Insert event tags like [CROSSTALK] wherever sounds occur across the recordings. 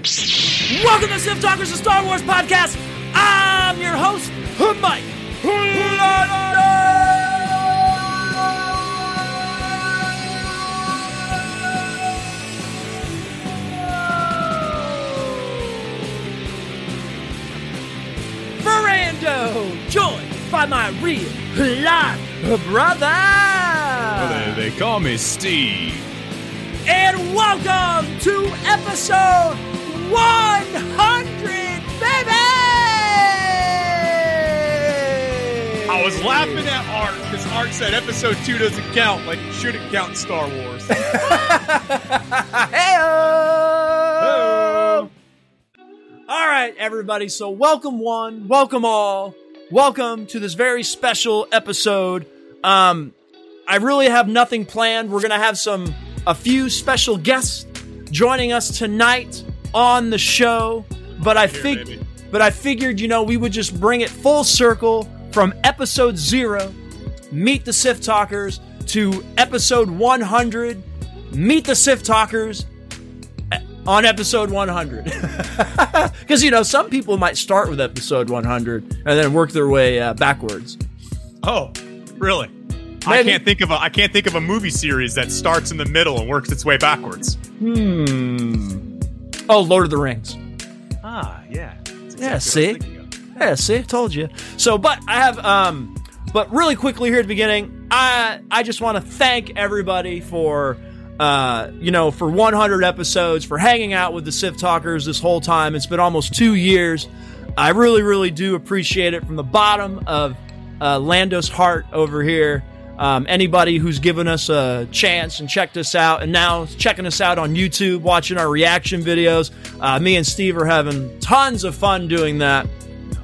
Welcome to Sith Talkers, the Star Wars podcast. I'm your host, Mike. Ferrando, joined by my real life brother. They, they call me Steve. And welcome to episode 100, baby! I was laughing at Art because Art said episode two doesn't count, like it shouldn't count in Star Wars. [LAUGHS] Heyo! All right, everybody. So, welcome one, welcome all, welcome to this very special episode. Um, I really have nothing planned. We're gonna have some a few special guests joining us tonight on the show, but I Here, fig- baby. but I figured, you know, we would just bring it full circle from episode zero, meet the Sith Talkers, to episode 100, meet the Sith Talkers eh, on episode 100. Because, [LAUGHS] you know, some people might start with episode 100 and then work their way uh, backwards. oh, really? I can't think of a I can't think of a movie series that starts in the middle and works its way backwards. Hmm. Oh, Lord of the Rings. Ah, yeah. Yeah, exactly was see? Yeah, see, told you. So, but I have, um, but really quickly here at the beginning, I I just want to thank everybody for, uh, you know, for 100 episodes, for hanging out with the Sith Talkers this whole time. It's been almost two years. I really, really do appreciate it from the bottom of uh, Lando's heart over here. Um, anybody who's given us a chance and checked us out, and now checking us out on YouTube, watching our reaction videos. Uh, me and Steve are having tons of fun doing that.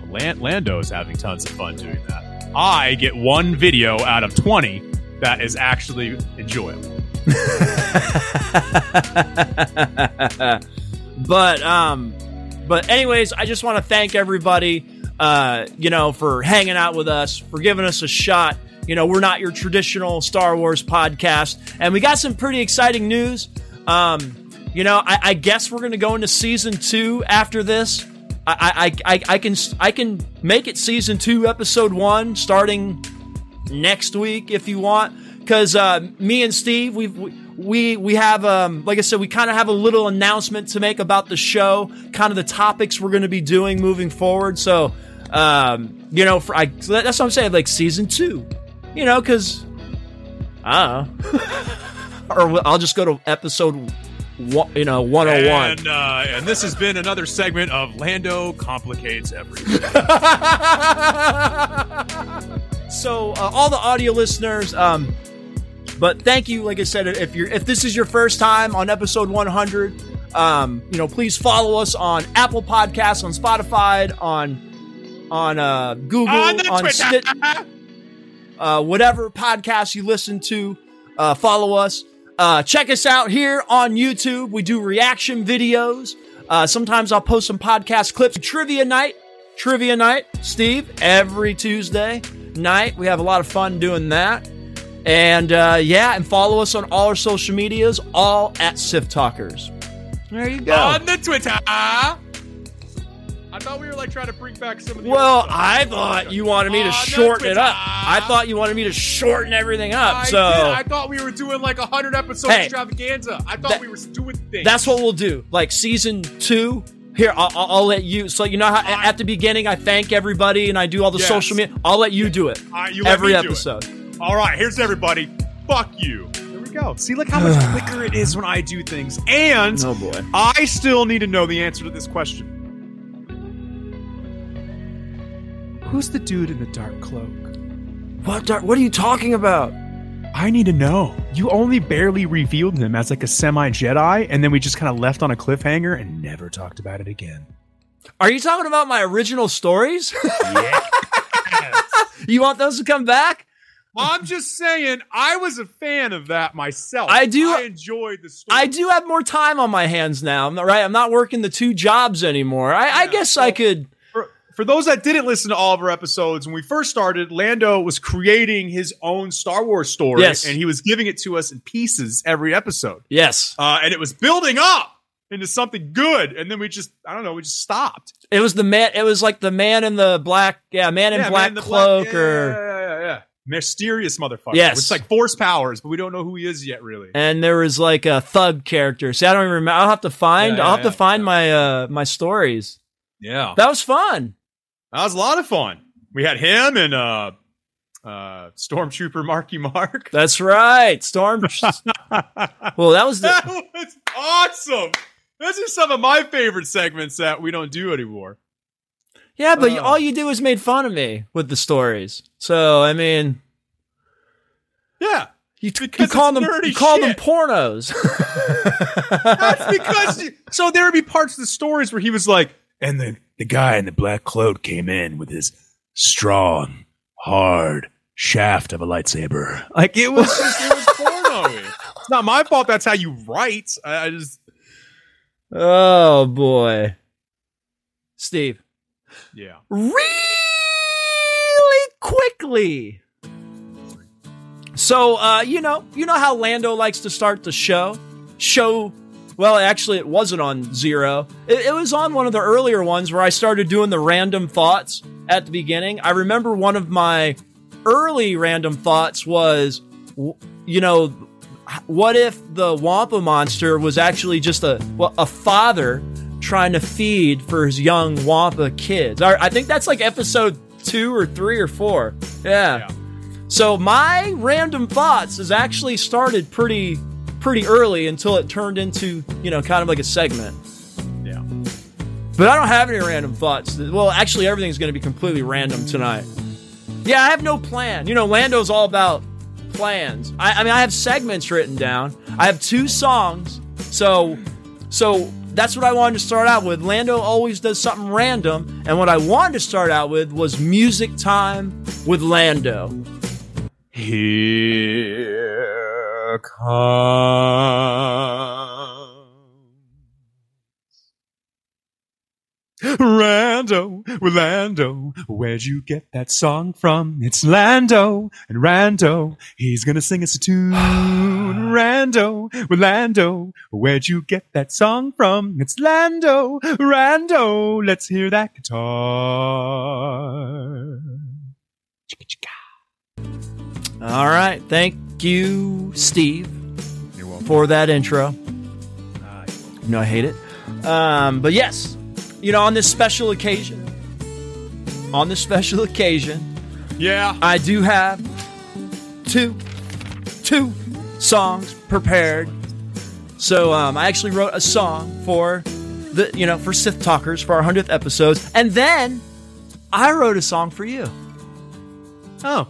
Lan- Lando is having tons of fun doing that. I get one video out of 20 that is actually enjoyable. [LAUGHS] but um but anyways i just want to thank everybody uh you know for hanging out with us for giving us a shot you know we're not your traditional star wars podcast. And we got some pretty exciting news. Um you know i, I guess we're gonna go into season two after this. I, I, I, I can I can make it season two, episode one, starting next week if you want. Because uh, me and steve we've we we, we have um, like i said we kind of have a little announcement to make about the show kind of the topics we're going to be doing moving forward. So um, you know for, I, that's what i'm saying like season two you know because I [LAUGHS] or I'll just go to episode you know 101 And, uh, and this has been another segment of Lando Complicates Everything. [LAUGHS] so uh, all the audio listeners um but thank you like i said if you're if this is your first time on episode 100 um you know please follow us on apple podcasts on spotify on on uh google On the Twitter. [LAUGHS] Stitch- uh whatever podcast you listen to uh follow us. Uh check us out here on youtube. We do reaction videos. Uh sometimes i'll post some podcast clips. Trivia night. Trivia night steve every tuesday night. We have a lot of fun doing that. And uh yeah and follow us on all our social medias all at Sith Talkers. There you go. On the Twitter. I thought we were like trying to bring back some of the. well i thought you wanted me to On the shorten it up Twitter. i thought you wanted me to shorten everything up I so did. I thought we were doing like a hundred episode Hey. extravaganza. I thought That- we were doing things. That's what we'll do. Like season two. Here, I'll, I'll, I'll let you. So you know how I- at the beginning I thank everybody and I do all the Yes. social media. I'll let you do it All right, you let every me do it. episode. All right, here's everybody. Fuck you. There we go. See, look how much [SIGHS] quicker it is when I do things. And Oh boy. I still need to know the answer to this question. Who's the dude in the dark cloak? What? Dar- What are you talking about? I need to know. You only barely revealed him as like a semi Jedi, and then we just kind of left on a cliffhanger and never talked about it again. Are you talking about my original stories? [LAUGHS] [LAUGHS] you want those to come back? Well, I'm just saying, I was a fan of that myself. I do- I enjoyed the story. I do have more time on my hands now. I'm not right. I'm not working the two jobs anymore. I, I Yeah, guess I could. For, those that didn't listen to all of our episodes, when we first started, Lando was creating his own Star Wars story, Yes. and he was giving it to us in pieces every episode. Yes. Uh, and it was building up into something good, and then we just I don't know, we just stopped. It was the man. It was like the man in the black, yeah, man in Yeah, black man in cloak, black- yeah, or yeah, yeah, yeah, yeah. mysterious motherfucker. Yes. it's like force powers, but we don't know who he is yet, really. and there was like a thug character. See, I don't even remember. I'll have to find. I'll have to find my uh my stories. Yeah, That was fun. That was a lot of fun. We had him and uh, uh, Stormtrooper Marky Mark. [LAUGHS] That's right. Storm. [LAUGHS] well, that was the. that was awesome. Those are some of my favorite segments that we don't do anymore. Yeah, but Oh. all you do is made fun of me with the stories. So I mean, Yeah, you, you call them you call them pornos. [LAUGHS] that's because. you- so there would be parts of the stories where he was like, And the, the guy in the black cloak came in with his strong, hard shaft of a lightsaber. like it was just it was [LAUGHS] porno. It's not my fault. That's how you write. I, I just oh boy, Steve. yeah. really quickly. So, uh, you know, you know how Lando likes to start the show. Show, well, actually, it wasn't on zero. It, it was on one of the earlier ones where I started doing the random thoughts at the beginning. I remember one of my early random thoughts was, you know, what if the Wampa monster was actually just a well, a father trying to feed for his young Wampa kids? I, I think that's like episode two or three or four. Yeah. Yeah. So my random thoughts has actually started pretty pretty early until it turned into you know kind of like a segment. Yeah. But I don't have any random thoughts. Well, actually, everything's going to be completely random tonight. Yeah, I have no plan. You know, Lando's all about plans. I, I mean, I have segments written down. I have two songs. So, so that's what I wanted to start out with. Lando always does something random, and what I wanted to start out with was music time with Lando. Here comes Rando, where'd you get that song from? It's Lando, and Rando, he's gonna sing us a tune. [SIGHS] Rando, Lando, where'd you get that song from? It's Lando, Rando, let's hear that guitar. All right, thank you, Steve, for that intro. No, I hate it. Um, but yes, you know, on this special occasion, on this special occasion, Yeah. I do have two, two songs prepared. So um, I actually wrote a song for the, you know, for Sith Talkers for our hundredth episodes, and then I wrote a song for you. Oh.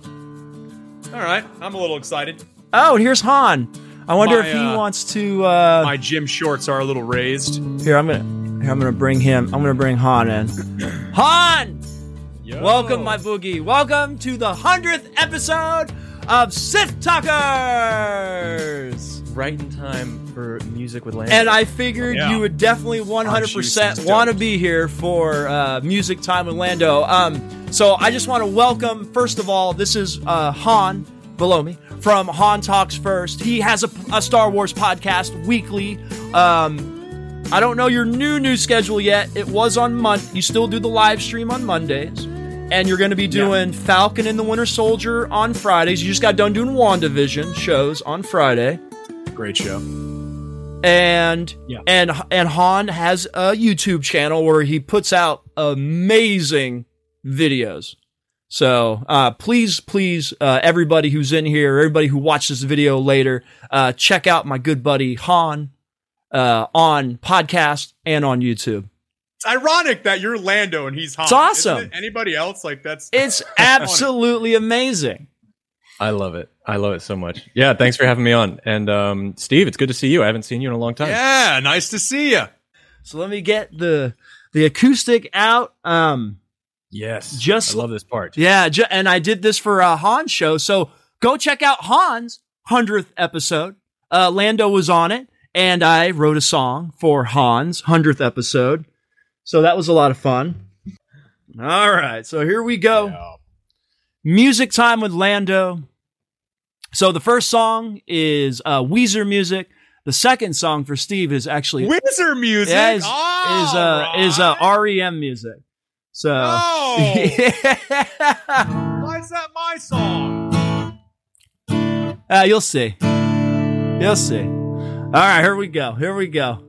All right. I'm a little excited. Oh, and here's Han. I wonder My, if he uh, wants to. Uh, My gym shorts are a little raised. Here, I'm gonna. Here, I'm gonna bring him. I'm gonna bring Han in. [COUGHS] Han, Yo. welcome, my boogie. Welcome to the hundredth episode of Sith Talkers. Right in time for music with Lando. And I figured Yeah. you would definitely 100% want to be here for uh, music time with Lando. Um, so I just want to welcome, first of all, this is uh, Han below me from Han Talks First. He has a, a Star Wars podcast weekly. Um, I don't know your new new schedule yet. It was on Mon. You still do the live stream on Mondays, and you're going to be doing Falcon and the Winter Soldier on Fridays. You just got done doing WandaVision shows on Friday Great show. and Yeah. and and Han has a YouTube channel where he puts out amazing videos. So uh, please, please, uh, everybody who's in here, everybody who watches the video later, uh, check out my good buddy Han uh, on podcast and on YouTube. It's ironic that you're Lando and he's Han. It's awesome. Isn't it? Anybody else like that's It's [LAUGHS] absolutely amazing. I love it. I love it so much. Yeah, thanks for having me on. And um, Steve, it's good to see you. I haven't seen you in a long time. yeah. Nice to see you. So let me get the the acoustic out. Um, Yes. Just- I love this part. Yeah, ju- and I did this for uh, Han's show. So go check out Han's 100th episode. Uh, Lando was on it, and I wrote a song for Han's 100th episode. So that was a lot of fun. All right, so here we go. Yeah. Music time with Lando. So the first song is uh, Weezer music. The second song for Steve is actually Wizard music. yeah, is, All is uh is uh. REM music. So Oh, [LAUGHS] yeah. why is that my song? Uh, you'll see. You'll see. All right, here we go. Here we go.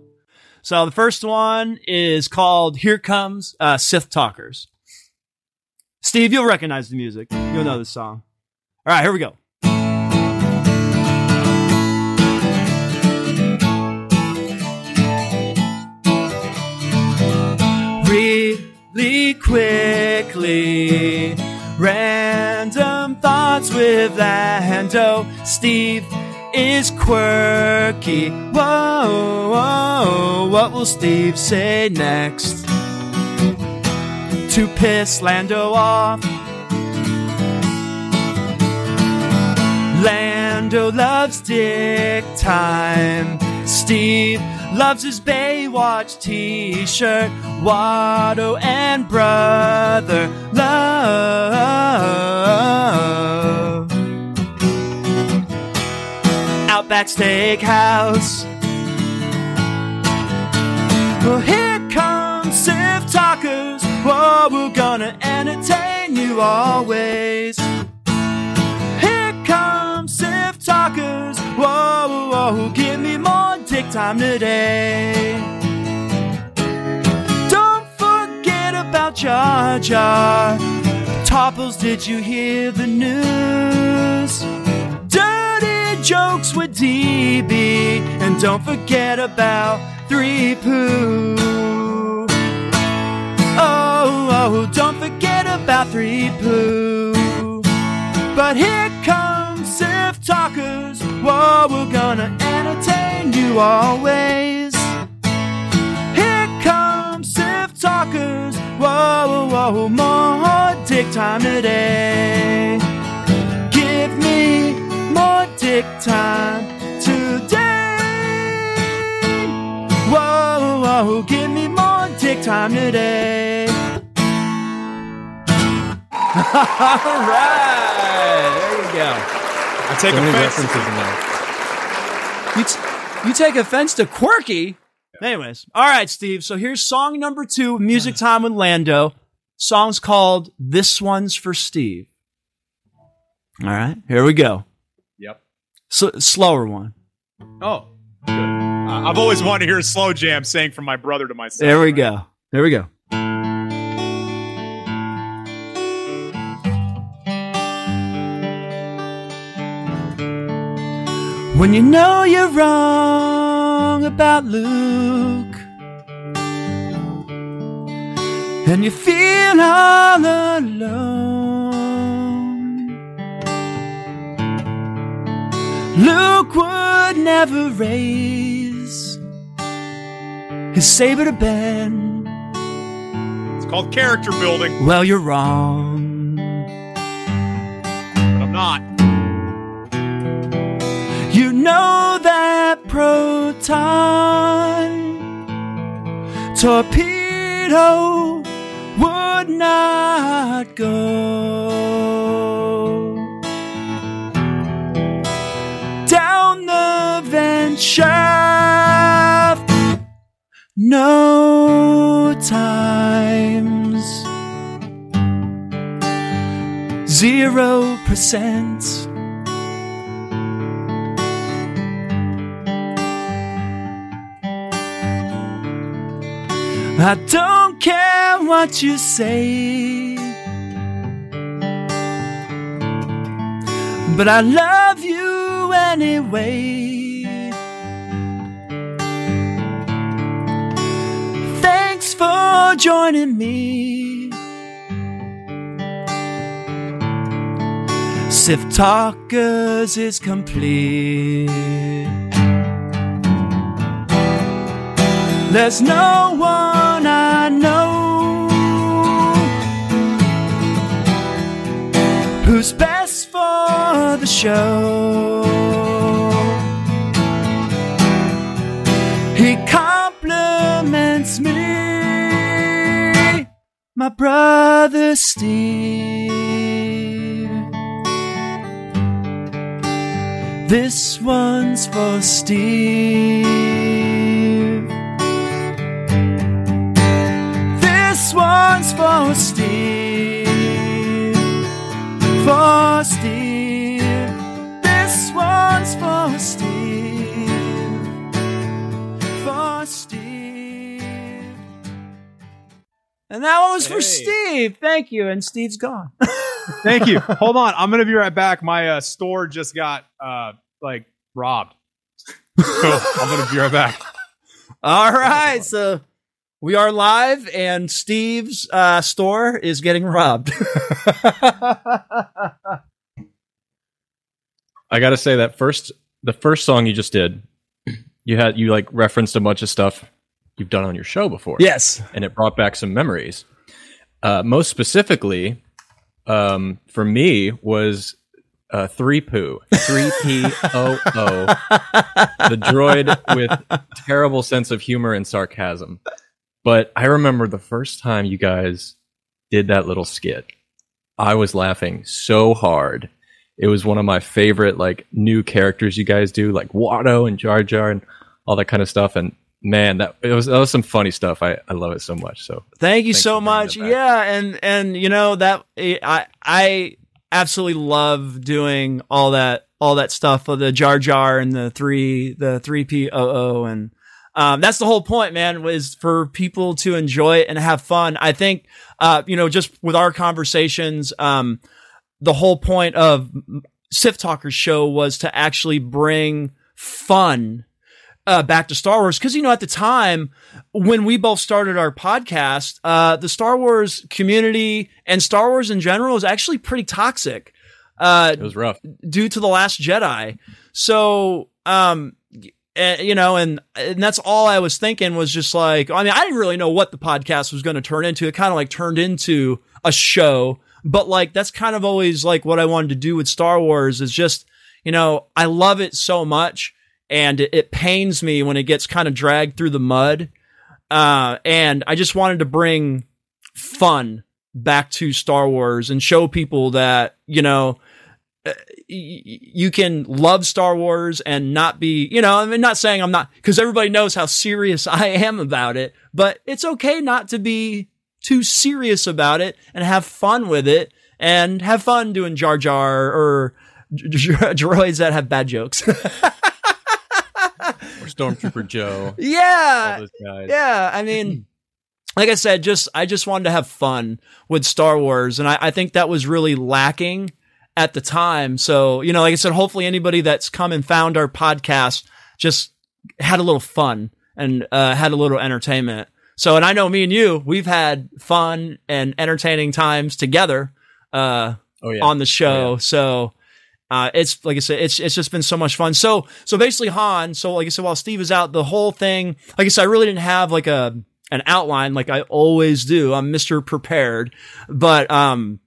So the first one is called "Here Comes uh, Sith Talkers." Steve, you'll recognize the music. You'll know the song. All right, here we go. Really quickly, random thoughts with Lando. Steve is quirky. Whoa, whoa, what will Steve say next? To piss Lando off. Lando loves dick time. Steve loves his Baywatch t-shirt. Watto and brother love. Outback Steakhouse. Oh, Sith Talkers. We're gonna entertain you always. Here comes Sith Talkers. Whoa, whoa, whoa, give me more dick time today. Don't forget about Jar Jar. Topples, did you hear the news? Dirty jokes with DB. And don't forget about Three Poo. Oh, don't forget about Three Poo. But here comes Sith Talkers. Whoa, we're gonna entertain you always. Here comes Sith Talkers. Whoa, whoa, more dick time today. Give me more dick time today. Whoa, whoa, give me more dick time today. All right, there you go. I take So many offense. You, t- you take offense to quirky. Anyways, all right, Steve. So here's song number two, music [SIGHS] time with Lando. Song's called "This One's for Steve." All right, here we go. Yep. S- slower one. Oh, good. Uh, I've always wanted to hear a slow jam sang from my brother to myself. There we right? go. There we go. When you know you're wrong about Luke, and you feel all alone, Luke would never raise his saber to bend. It's called character building, Well, you're wrong. but I'm not. Know that proton torpedo would not go down the vent shaft. No times zero percent. I don't care what you say, but I love you anyway. Thanks for joining me. Sith Talkers is complete. There's no one I know who's best for the show. He compliments me, my brother Steve. This one's for Steve. One's for Steve. For Steve. This one's for Steve. For Steve. And that one was for Steve. Thank you. And Steve's gone. [LAUGHS] Thank you. Hold on. I'm gonna be right back. My uh, store just got uh like robbed. [LAUGHS] so I'm gonna be right back. All right, so we are live, and Steve's uh, store is getting robbed. [LAUGHS] I gotta say that first, the first song you just did, you had you like referenced a bunch of stuff you've done on your show before. yes. and it brought back some memories. Uh, most specifically, um, for me was uh, three poo, three p o o, the droid with terrible sense of humor and sarcasm. But I remember the first time you guys did that little skit, I was laughing so hard. It was one of my favorite like new characters you guys do, like Watto and Jar Jar and all that kind of stuff. And man, that it was that was some funny stuff. I, I love it so much. So Thank you so much. Yeah, and and you know that I I absolutely love doing all that all that stuff of the Jar Jar and the three the three P O O and um, that's the whole point, man, was for people to enjoy it and have fun. I think, uh, you know, just with our conversations, um, the whole point of Sith Talkers show was to actually bring fun uh, back to Star Wars. Cause, you know, at the time when we both started our podcast, uh, the Star Wars community and Star Wars in general is actually pretty toxic. Uh, it was rough. due to the last jedi so um you know and and that's all i was thinking was just like i mean i didn't really know what the podcast was going to turn into. It kind of like turned into a show but like that's kind of always like what i wanted to do with star wars is just you know i love it so much and it, it pains me when it gets kind of dragged through the mud uh and i just wanted to bring fun back to star wars and show people that you know you can love Star Wars and not be, you know, I mean, not saying I'm not, because everybody knows how serious [LAUGHS] I am about it, but it's okay not to be too serious about it and have fun with it and have fun doing Jar Jar or [LAUGHS] droids that have bad jokes. [LAUGHS] Or Stormtrooper Joe, yeah. Yeah. I mean, [CLEARS THROAT] like I said, just, I just wanted to have fun with Star Wars. And I, I think that was really lacking at the time. So, you know, like I said, hopefully anybody that's come and found our podcast just had a little fun and uh, had a little entertainment. So, and I know me and you, we've had fun and entertaining times together uh, Oh yeah. on the show. Oh, yeah. So, uh, it's like I said, it's it's just been so much fun. So, so basically, Han. So, like I said, while Steve is out, the whole thing, like I said, I really didn't have like a an outline like I always do. I'm Mister Prepared, but um,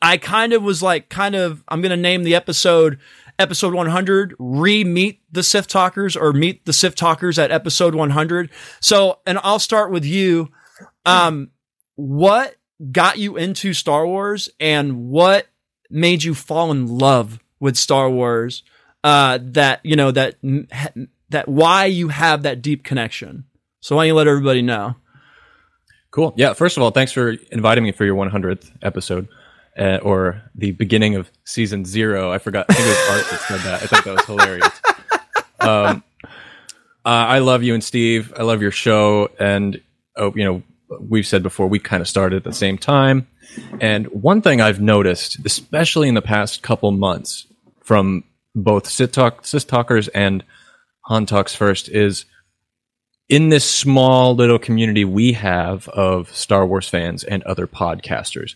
I kind of was like, kind of, I'm gonna name the episode episode 100 re-meet the Sith Talkers or meet the Sith Talkers at episode 100. So, and I'll start with you. Um, what got you into Star Wars and what made you fall in love with Star Wars? Uh, that, you know, that, that why you have that deep connection. So why don't you let everybody know? Cool. Yeah. First of all, thanks for inviting me for your 100th episode, uh, or the beginning of season zero. I forgot. I think it was Art that said that. I thought that was hilarious. Um, uh, I love you and Steve. I love your show, and oh, you know, we've said before we kind of started at the same time. And one thing I've noticed, especially in the past couple months, from both Sit Talk, Talkers and Han Talks First, is in this small little community we have of Star Wars fans and other podcasters,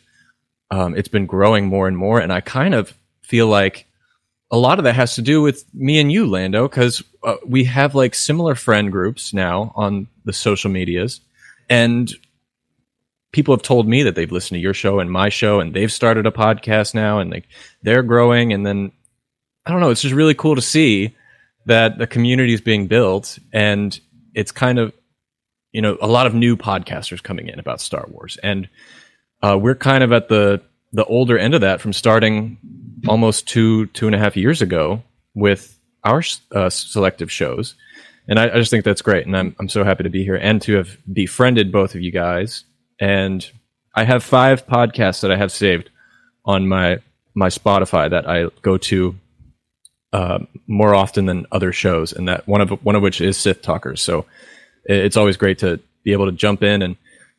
um, it's been growing more and more. And I kind of feel like a lot of that has to do with me and you, Lando, because uh, we have like similar friend groups now on the social medias. And people have told me that they've listened to your show and my show, and they've started a podcast now, and like they're growing. And then I don't know, it's just really cool to see that the community is being built and it's kind of you know a lot of new podcasters coming in about Star Wars, and uh, we're kind of at the the older end of that from starting almost two two and a half years ago with our uh, selective shows, and I, I just think that's great. And I'm I'm so happy to be here and to have befriended both of you guys. And I have five podcasts that I have saved on my my Spotify that I go to uh, more often than other shows, and that one of one of which is Sith Talkers. So it's always great to be able to jump in and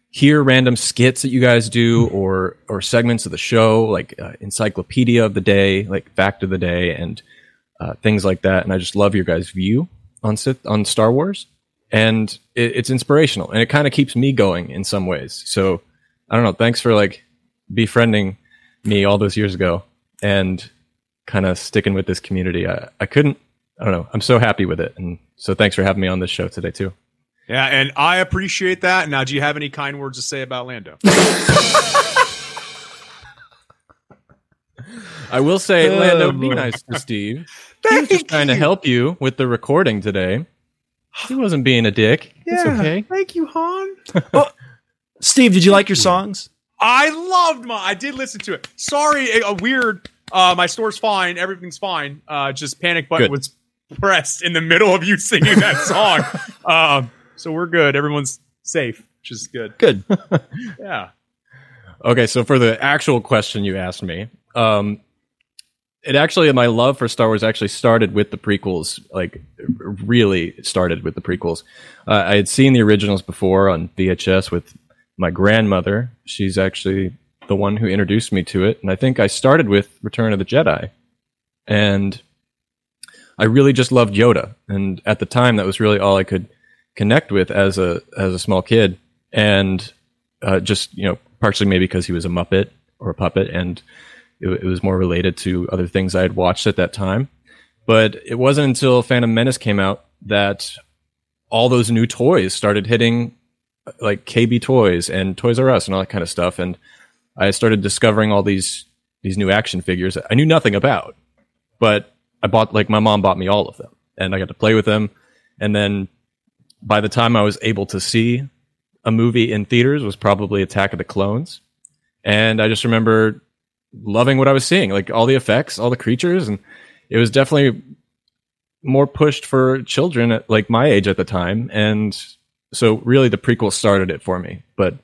hear random skits that you guys do or or segments of the show like uh, encyclopedia of the day like fact of the day and uh, things like that. And i just love your guys view on Sith, on star wars. And it, it's inspirational and it kind of keeps me going in some ways. So i don't know thanks for like befriending me all those years ago and kind of sticking with this community. I, I couldn't i don't know i'm so happy with it. And so thanks for having me on this show today too Yeah, and I appreciate that. Now, do you have any kind words to say about Lando? [LAUGHS] I will say, Oh, Lando, be nice to Steve. [LAUGHS] he was just trying to help you with the recording today. He wasn't being a dick. It's okay. Thank you, Han. [LAUGHS] Steve, did you like your songs? I loved my. I did listen to it. Sorry, a, a weird. Uh, my store's fine. Everything's fine. Uh, just panic button Good. was pressed in the middle of you singing that song. um, so we're good. Everyone's safe, which is good. Good. [LAUGHS] [LAUGHS] Yeah. Okay, so for the actual question you asked me, um, it actually my love for Star Wars actually started with the prequels. Like, really started with the prequels. Uh, I had seen the originals before on VHS with my grandmother. She's actually the one who introduced me to it, and I think I started with Return of the Jedi, and I really just loved Yoda. And at the time, that was really all I could connect with as a as a small kid, and uh, just you know partially maybe because he was a Muppet or a puppet, and it, it was more related to other things I had watched at that time. But it wasn't until Phantom Menace came out that all those new toys started hitting, like KB Toys and Toys R Us and all that kind of stuff, and I started discovering all these these new action figures that I knew nothing about, but I bought like my mom bought me all of them, and I got to play with them, and then by the time I was able to see a movie in theaters was probably Attack of the Clones. And I just remember loving what I was seeing, like all the effects, all the creatures, and it was definitely more pushed for children at like my age at the time. And so really the prequel started it for me. But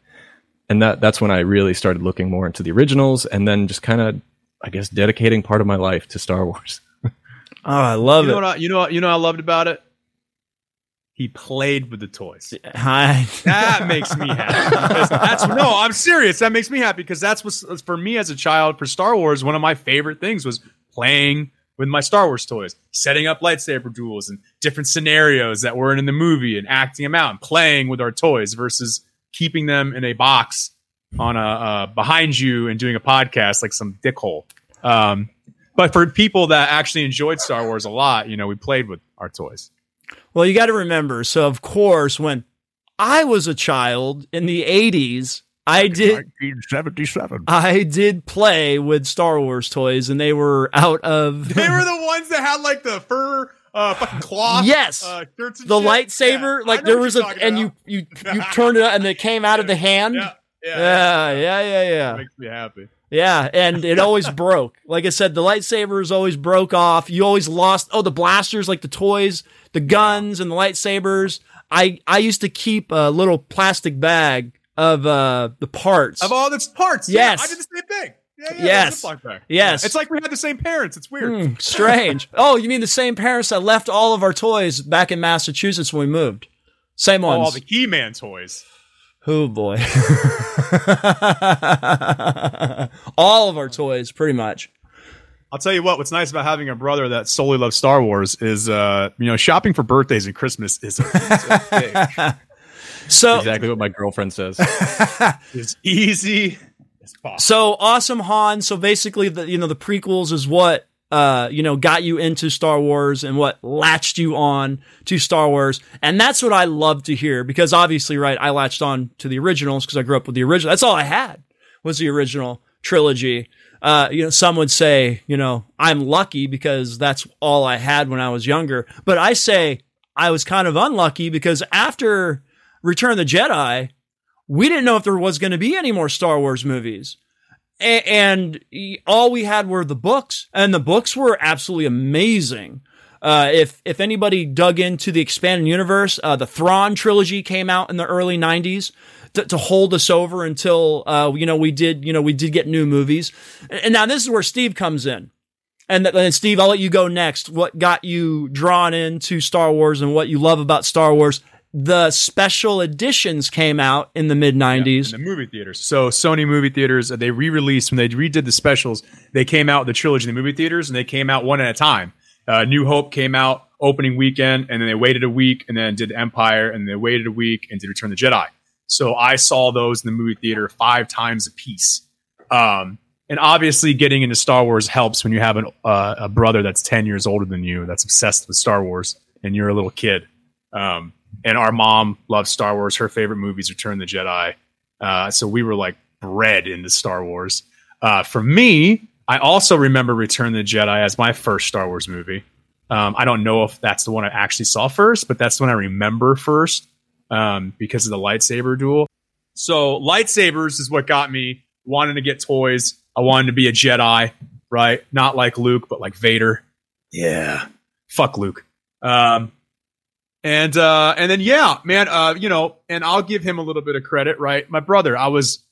and that that's when I really started looking more into the originals and then just kind of I guess dedicating part of my life to Star Wars. [LAUGHS] Oh, I love You know it. what? I, you know. what- You know. what I loved about it. He played with the toys. [LAUGHS] Hi. That makes me happy. That's no, I'm serious. That makes me happy because that's what's for me as a child for Star Wars. One of my favorite things was playing with my Star Wars toys, setting up lightsaber duels and different scenarios that weren't in the movie and acting them out and playing with our toys versus keeping them in a box on a uh, behind you and doing a podcast like some dickhole. Um, but for people that actually enjoyed Star Wars a lot, you know, we played with our toys. Well, you got to remember. So, of course, when I was a child in the 80s, I did 1977. I did play with Star Wars toys and they were out of [LAUGHS] They were the [LAUGHS] ones that had like the fur uh fucking cloth. Yes. uh, shirts and the shit. lightsaber Yeah, like there was a and you about. you you turned it up and it came out of the [LAUGHS] hand. Yeah, yeah, Yeah, yeah, yeah, yeah. Makes me happy. Yeah, and it always [LAUGHS] broke. Like I said, the lightsabers always broke off. You always lost. Oh, the blasters, like the toys, the guns, and the lightsabers. I I used to keep a little plastic bag of uh the parts. Of all the parts. Yes. Yeah, I did the same thing. Yeah, yeah, Yes. the Ziploc bag. Yes. It's like we had the same parents. It's weird. Hmm, [LAUGHS] strange. oh, you mean the same parents that left all of our toys back in Massachusetts when we moved? Same Oh, ones. all the He Man toys. Oh boy. [LAUGHS] all of our toys, pretty much. I'll tell you what. What's nice about having a brother that solely loves Star Wars is, uh, you know, shopping for birthdays and Christmas is a, is [LAUGHS] So exactly what my girlfriend says. [LAUGHS] It's easy as possible. So awesome Han. So basically, the you know the prequels is what uh you know got you into Star Wars and what latched you on to Star Wars, and that's what I love to hear because obviously, right, I latched on to the originals because I grew up with the original. That's all I had was the original trilogy. Uh, you know, some would say, you know, I'm lucky because that's all I had when I was younger. But I say I was kind of unlucky because after Return of the Jedi, we didn't know if there was going to be any more Star Wars movies. And all we had were the books, and the books were absolutely amazing. Uh, if if anybody dug into the expanded universe, uh, the Thrawn trilogy came out in the early '90s to, to hold us over until uh, you know we did you know we did get new movies. And now this is where Steve comes in. And then Steve, I'll let you go next. What got you drawn into Star Wars and what you love about Star Wars? The special editions came out in the mid '90s. in the movie theaters. So Sony movie theaters, uh, they re-released when they redid the specials. They came out the trilogy in the movie theaters, and they came out one at a time. Uh, New Hope came out opening weekend, and then they waited a week, and then did Empire, and they waited a week, and did Return of the Jedi. So I saw those in the movie theater five times a piece. Um, and obviously, getting into Star Wars helps when you have an, uh, a brother that's ten years older than you that's obsessed with Star Wars, and you're a little kid. Um, and our mom loves Star Wars. Her favorite movies Return of the Jedi. Uh, so we were like bred into Star Wars. Uh, for me, I also remember Return of the Jedi as my first Star Wars movie. Um, I don't know if that's the one I actually saw first, but that's the one I remember first um, because of the lightsaber duel. So lightsabers is what got me wanting to get toys. I wanted to be a Jedi, right? Not like Luke, but like Vader. Yeah, fuck Luke. Um, and uh, and then yeah, man, uh, you know, and I'll give him a little bit of credit, right? My brother, I was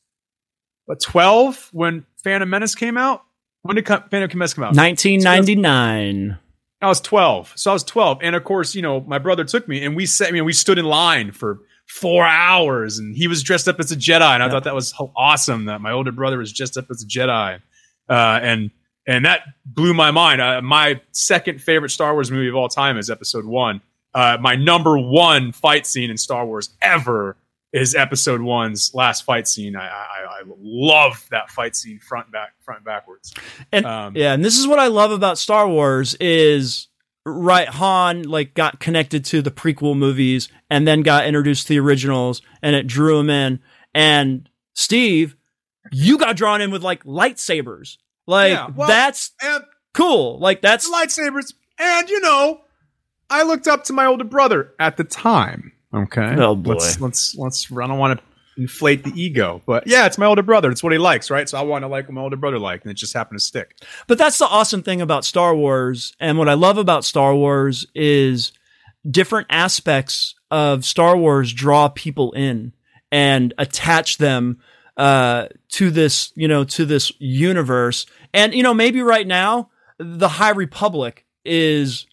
what twelve when Phantom Menace came out. When did Phantom Menace come out? 1999. I was 12. So I was 12. And of course, you know, my brother took me and we sat, I mean, we stood in line for four hours and he was dressed up as a Jedi. And I thought that was awesome that my older brother was dressed up as a Jedi. Uh, and, and that blew my mind. Uh, my second favorite Star Wars movie of all time is episode one. Uh, my number one fight scene in Star Wars ever is episode one's last fight scene. I, I, I love that fight scene front and back, front and backwards. And Um, yeah, and this is what I love about Star Wars is right Han like got connected to the prequel movies and then got introduced to the originals and it drew him in. And Steve, you got drawn in with like lightsabers. Like Yeah, well, that's And cool. Like that's lightsabers. And you know, I looked up to my older brother at the time. Okay. Oh, boy. Let's let's let's. I don't want to inflate the ego, but yeah, it's my older brother. It's what he likes, right? So I want to like what my older brother liked, and it just happened to stick. But that's the awesome thing about Star Wars. And what I love about Star Wars is different aspects of Star Wars draw people in and attach them uh, to this, you know, to this universe. And, you know, maybe right now the High Republic is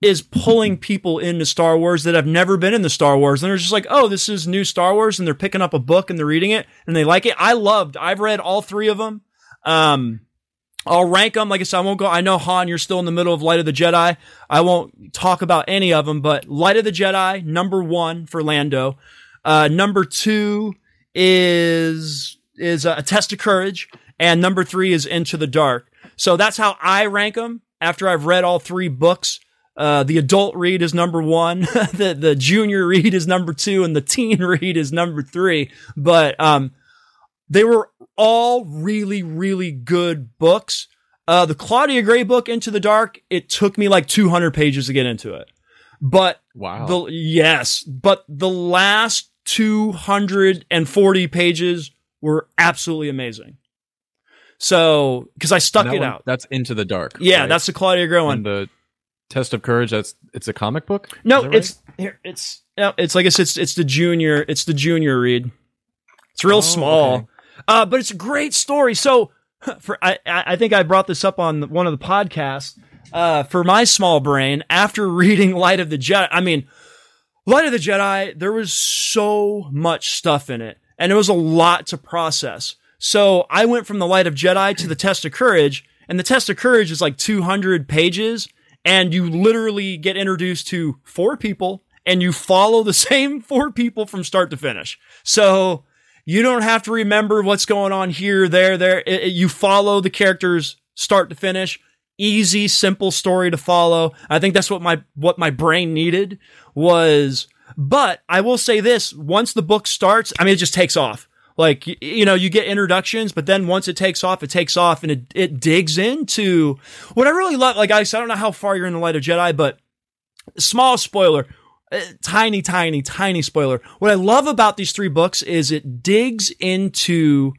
is pulling people into Star Wars that have never been in the Star Wars. And they're just like, oh, this is new Star Wars. And they're picking up a book and they're reading it and they like it. I loved, I've read all three of them. Um, I'll rank them. Like I said, I won't go. I know Han, you're still in the middle of Light of the Jedi. I won't talk about any of them, but Light of the Jedi, number one for Lando. Uh, number two is is a test of courage, and number three is Into the Dark. So that's how I rank them after I've read all three books. Uh, the adult read is number one, [LAUGHS] the the junior read is number two, and the teen [LAUGHS] read is number three. But um, they were all really, really good books. Uh, the Claudia Gray book, Into the Dark, it took me like 200 pages to get into it. But Wow. the, yes, but the last 240 pages were absolutely amazing. So, cause I stuck it one- out. That's Into the Dark. Yeah, right? that's the Claudia Gray one. and the Test of Courage. That's it's a comic book. No, right? it's here. It's no, it's like I said, it's it's the junior. It's the junior read. It's real Oh, small, okay. uh, but it's a great story. So, [LAUGHS] for I I I think I brought this up on one of the podcasts. Uh, for my small brain, after [LAUGHS] reading Light of the Jedi, I mean, Light of the Jedi, there was so much stuff in it, and it was a lot to process. So I went from the Light of Jedi to the Test of Courage, and the Test of Courage is like 200 pages, and you literally get introduced to four people, and you follow the [LAUGHS] same four people from start to finish. So you don't have to remember what's going on here, there, there. It- it- you follow the characters start to finish. Easy, simple story to follow. I think that's what my what my brain needed was. But I will say this: once the book starts, I mean, it just takes off. Like y- you know, you get introductions, but then once it takes off, it takes off, and it it digs into what I really love. Like I I don't know how far you're in the Light of Jedi, but small spoiler, uh, tiny, tiny, tiny spoiler. What I love about these three books is it digs into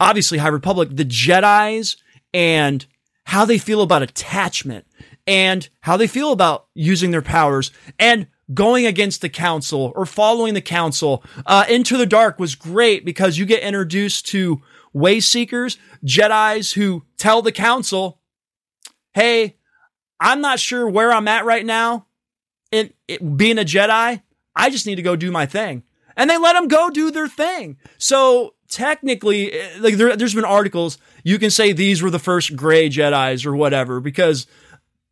obviously High Republic, the Jedi's and how they feel about attachment and how they feel about using their powers and going against the council or following the council. Uh, Into the Dark was great because you get introduced to way seekers, Jedi's who tell the council, Hey, I'm not sure where I'm at right now in it, being a Jedi. I just need to go do my thing. And they let them go do their thing. So technically, eh, like there, there's been articles, you can say these were the first gray Jedi's or whatever because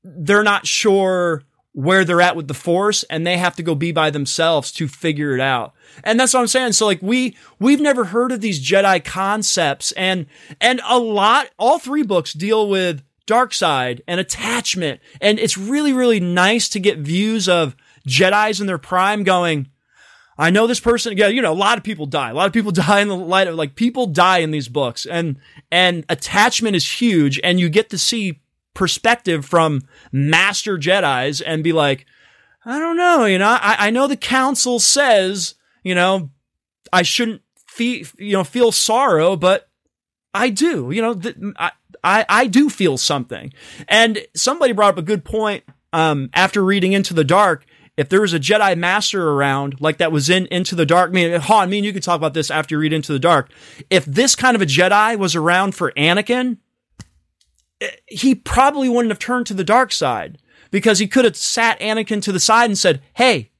they're not sure where they're at with the force and they have to go be by themselves to figure it out. And that's what I'm saying. So like we, we've never heard of these Jedi concepts and, and a lot, all three books deal with dark side and attachment. And it's really, really nice to get views of Jedi's in their prime going, I know this person, yeah, you know, a lot of people die. A lot of people [LAUGHS] die in the light of like people die in these books and, and attachment is huge and you get to see perspective from master Jedi's and be like, I don't know, you know, I, I know the council says, you know, I shouldn't feel, you know, feel sorrow, but I do, you know, th- I, I, I do feel something. And somebody brought up a good point, um, after reading Into the Dark. If there was a Jedi Master around, like that was in Into the Dark, I mean, Han, me and you could talk about this after you read Into the Dark. If this kind of a Jedi was around for Anakin, he probably wouldn't have turned to the dark side because he could have sat Anakin to the side and said, Hey,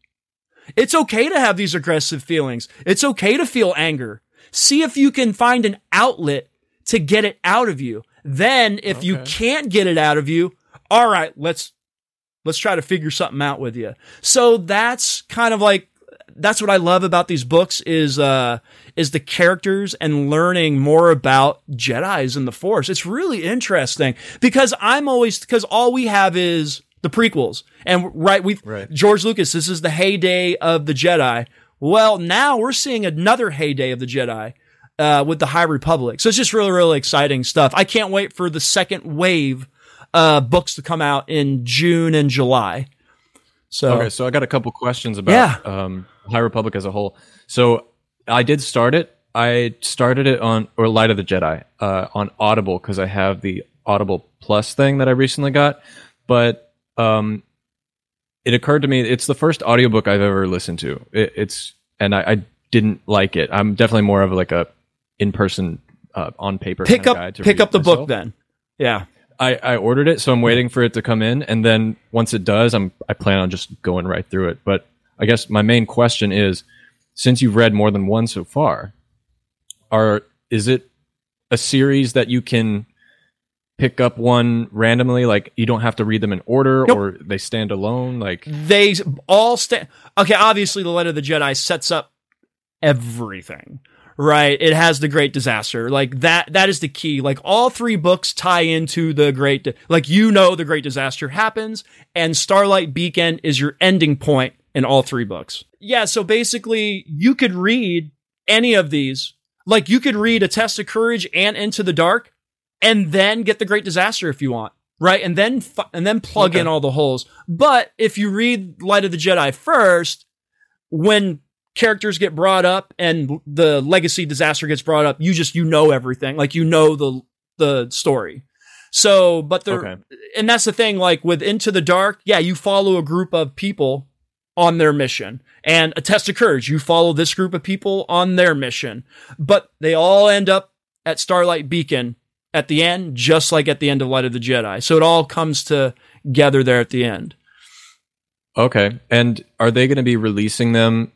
it's okay to have these aggressive feelings. It's okay to feel anger. See if you can find an outlet to get it out of you. Then if okay. you can't get it out of you, all right, let's, let's try to figure something out with you. So that's kind of like that's what I love about these books is uh is the characters and learning more about Jedi's and the Force. It's really interesting because I'm always because all we have is the prequels. And right we right. George Lucas this is the heyday of the Jedi. Well, now we're seeing another heyday of the Jedi. Uh, with the High Republic. So it's just really, really exciting stuff. I can't wait for the second wave, uh, books to come out in June and July. So, okay, so I got a couple questions about, yeah. um, High Republic as a whole. So I did start it. I started it on or Light of the Jedi uh, on Audible because I have the Audible Plus thing that I recently got. But um, it occurred to me it's the first audiobook I've ever listened to. It, it's and I, I, didn't like it. I'm definitely more of like a in person uh, on paper pick up pick up the myself. book then. Yeah. I, I ordered it, so I'm waiting for it to come in, and then once it does, I'm I plan on just going right through it. But I guess my main question is since you've read more than one so far, are is it a series that you can pick up one randomly? Like you don't have to read them in order nope. or they stand alone? Like they all stand okay obviously the light of the jedi sets up everything right? It has the great disaster. Like that that is the key. Like all three books tie into the great like you know the great disaster happens and starlight beacon is your ending point in all three books. Yeah, so basically, you could read any of these. Like, you could read A Test of Courage and Into the Dark, and then get the Great Disaster if you want, right? And then fu- and then plug okay. in all the holes. But if you read Light of the Jedi first, when characters get brought up and the legacy disaster gets brought up, you just you know everything, like you know the the story. So, but the okay. and that's the thing. Like with Into the Dark, yeah, you follow a group of people on their mission. And a test of courage, you follow this group of people on their mission. But they all end up at Starlight Beacon at the end, just like at the end of Light of the Jedi. So it all comes together there at the end. Okay. And are they going to be releasing them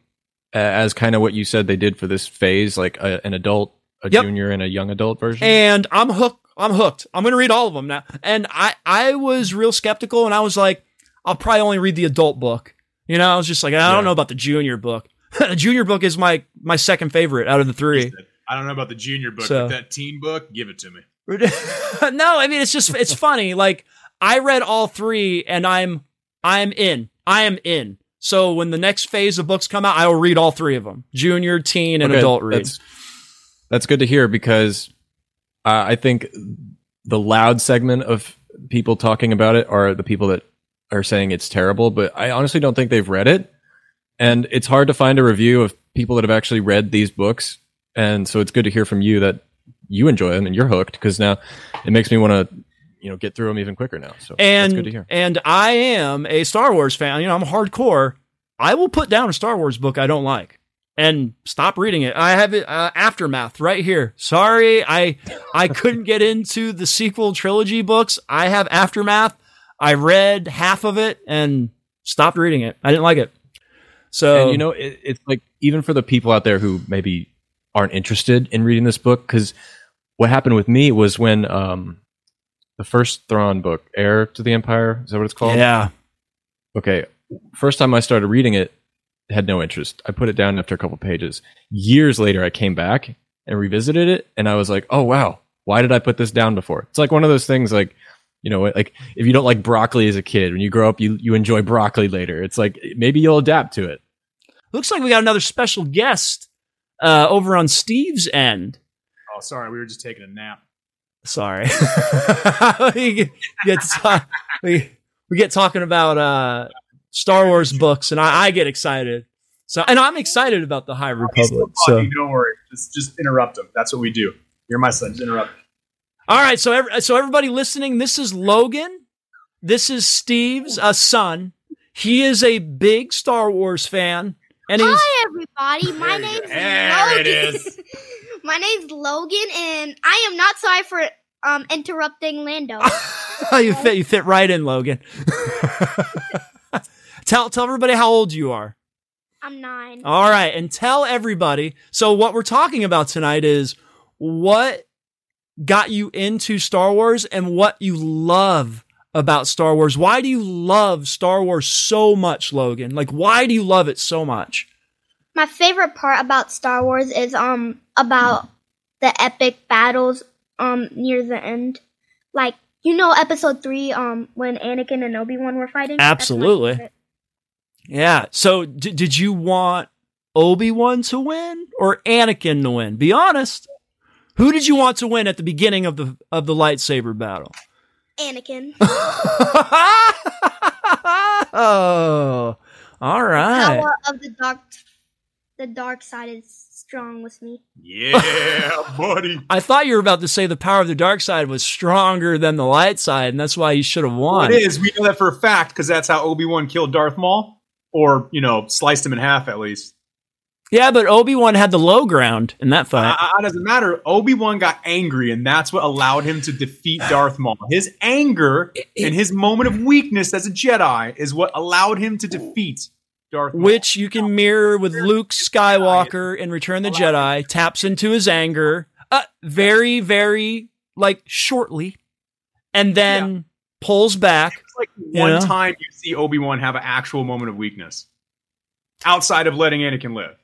as kind of what you said they did for this phase, like a, an adult, a yep. junior, and a young adult version? And I'm hooked. I'm hooked. I'm going to read all of them now. And I, I was real skeptical and I was like, I'll probably only read the adult book you know, I was just like, I don't yeah. know about the junior book. [LAUGHS] the junior book is my my second favorite out of the three. I don't know about the junior book, so. but that teen book, give it to me. [LAUGHS] no, I mean it's just it's funny. Like I read all three and I'm I'm in. I am in. So when the next phase of books come out, I will read all three of them: junior, teen, and okay, adult read. That's, that's good to hear because uh, I think the loud segment of people talking about it are the people that are saying it's terrible, but I honestly don't think they've read it. And it's hard to find a review of people that have actually read these books. And so it's good to hear from you that you enjoy them and you're hooked because now it makes me want to you know get through them even quicker now. So and good to hear. and I am a Star Wars fan. You know, I'm hardcore. I will put down a Star Wars book I don't like and stop reading it. I have it uh, aftermath right here. Sorry, I I couldn't get into the sequel trilogy books. I have aftermath. I read half of it and stopped reading it. I didn't like it. So and you know, it, it's like even for the people out there who maybe aren't interested in reading this book, because what happened with me was when um, the first Thrawn book, Heir to the Empire, is that what it's called? yeah, Okay. First time I started reading it, had no interest. I put it down after a couple pages. Years later, I came back and revisited it, and I was like, "Oh wow, why did I put this down before?" It's like one of those things, like you know, like if you don't like broccoli as a kid, when you grow up, you you enjoy broccoli later. It's like maybe you'll adapt to it. looks like we got another special guest uh, over on Steve's end. Oh, sorry, we were just taking a nap. Sorry, [LAUGHS] we get to- we we get talking about uh, Star Wars books, and I, I get excited. So, and I'm excited about the High Republic. So, don't worry, just just interrupt them. That's what we do. You're my son. Just interrupt. All right. So, every, so everybody listening, this is Logan. This is Steve's uh, son. He is a big Star Wars fan, and Hi everybody, my There you name's. There it Logan. [LAUGHS] my name's Logan, and I am not sorry for um interrupting Lando. [LAUGHS] you fit you fit right in, Logan. [LAUGHS] tell tell everybody how old you are. I'm nine. All right, and tell everybody. So what we're talking about tonight is what got you into Star Wars and what you love about Star Wars. Why do you love Star Wars so much, Logan? Like why do you love it so much? My favorite part about Star Wars is um about the epic battles um near the end, like you know Episode three um when Anakin and Obi Wan were fighting. Absolutely. Yeah. So d- did you want Obi-Wan to win or Anakin to win? Be honest. Who did you want to win at the beginning of the of the lightsaber battle? Anakin. oh, [LAUGHS] [LAUGHS] all right. Power of the dark, the dark side is strong with me. Yeah, [LAUGHS] buddy. I thought you were about to say the power of the dark side was stronger than the light side, and that's why you should have won. It is. We know that for a fact because that's how Obi Wan killed Darth Maul, or you know, sliced him in half at least. Yeah, but Obi Wan had the low ground in that fight. Uh, it doesn't matter. Obi Wan got angry, and that's what allowed him to defeat Darth Maul. His anger [SIGHS] and his moment of weakness as a Jedi is what allowed him to defeat Darth Maul. which you can mirror with Luke Skywalker in Return of the Jedi. Taps into his anger, uh, very, very like shortly, and then pulls back. It's like one Yeah. time you see Obi Wan have an actual moment of weakness outside of letting Anakin live.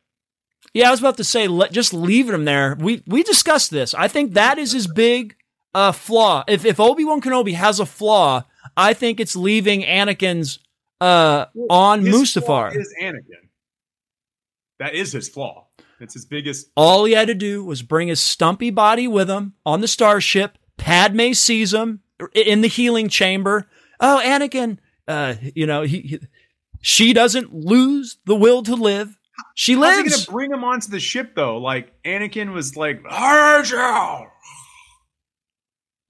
Yeah, I was about to say, let, just leaving him there. We we discussed this. I think that is his big uh, flaw. If if Obi Wan Kenobi has a flaw, I think it's leaving Anakin's uh, on His flaw Mustafar. is Anakin. That is his flaw. It's his biggest. All he had to do was bring his stumpy body with him on the starship. Padme sees him in the healing chamber. Oh, Anakin, uh, you know, he, he- she doesn't lose the will to live. She How's he gonna bring him onto the ship though? Like Anakin was like, "Arjun!"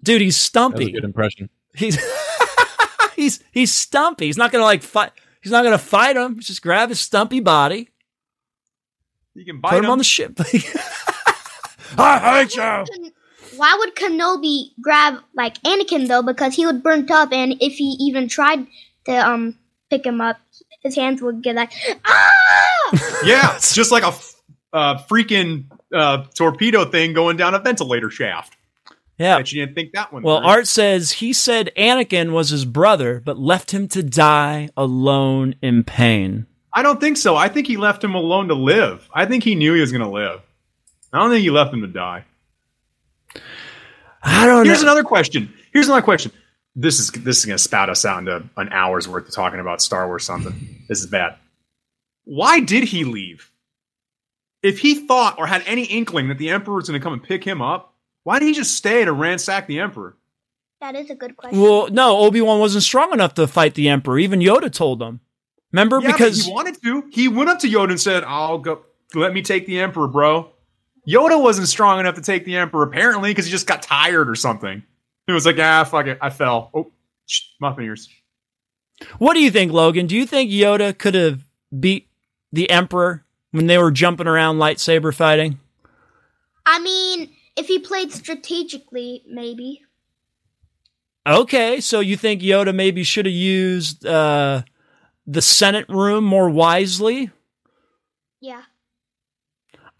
Dude, he's That was a stumpy. good impression. He's [LAUGHS] he's he's stumpy. He's not gonna like fight. He's not gonna fight him. Just grab his stumpy body, You can bite put him, him. on the ship. I hate you. Why would Kenobi grab like Anakin though? Because he would burnt up, and if he even tried to um pick him up, his hands would get like ah. yeah, it's just like a f- uh, freaking uh, torpedo thing going down a ventilator shaft. Yeah. Bet you didn't think that one. Well, through. Art says he said Anakin was his brother, but left him to die alone in pain. I don't think so. I think he left him alone to live. I think he knew he was going to live. I don't think he left him to die. I don't Here's know. another question. Here's another question. This is this is going to spout us out into an hour's worth of talking about Star Wars something. This is bad. Why did he leave? If he thought or had any inkling that the Emperor was going to come and pick him up, why did he just stay to ransack the Emperor? That is a good question. well, no, Obi Wan wasn't strong enough to fight the Emperor. Even Yoda told him. Remember, Yeah, because but he wanted to. He went up to Yoda and said, "I'll go. Let me take the Emperor, bro." Yoda wasn't strong enough to take the Emperor apparently because he just got tired or something. It was like, ah, fuck it, I fell. Oh, shh, my fingers. What do you think, Logan? Do you think Yoda could have beat the Emperor when they were jumping around lightsaber fighting? I mean, if he played strategically, maybe. Okay, so you think Yoda maybe should have used uh, the Senate room more wisely? Yeah.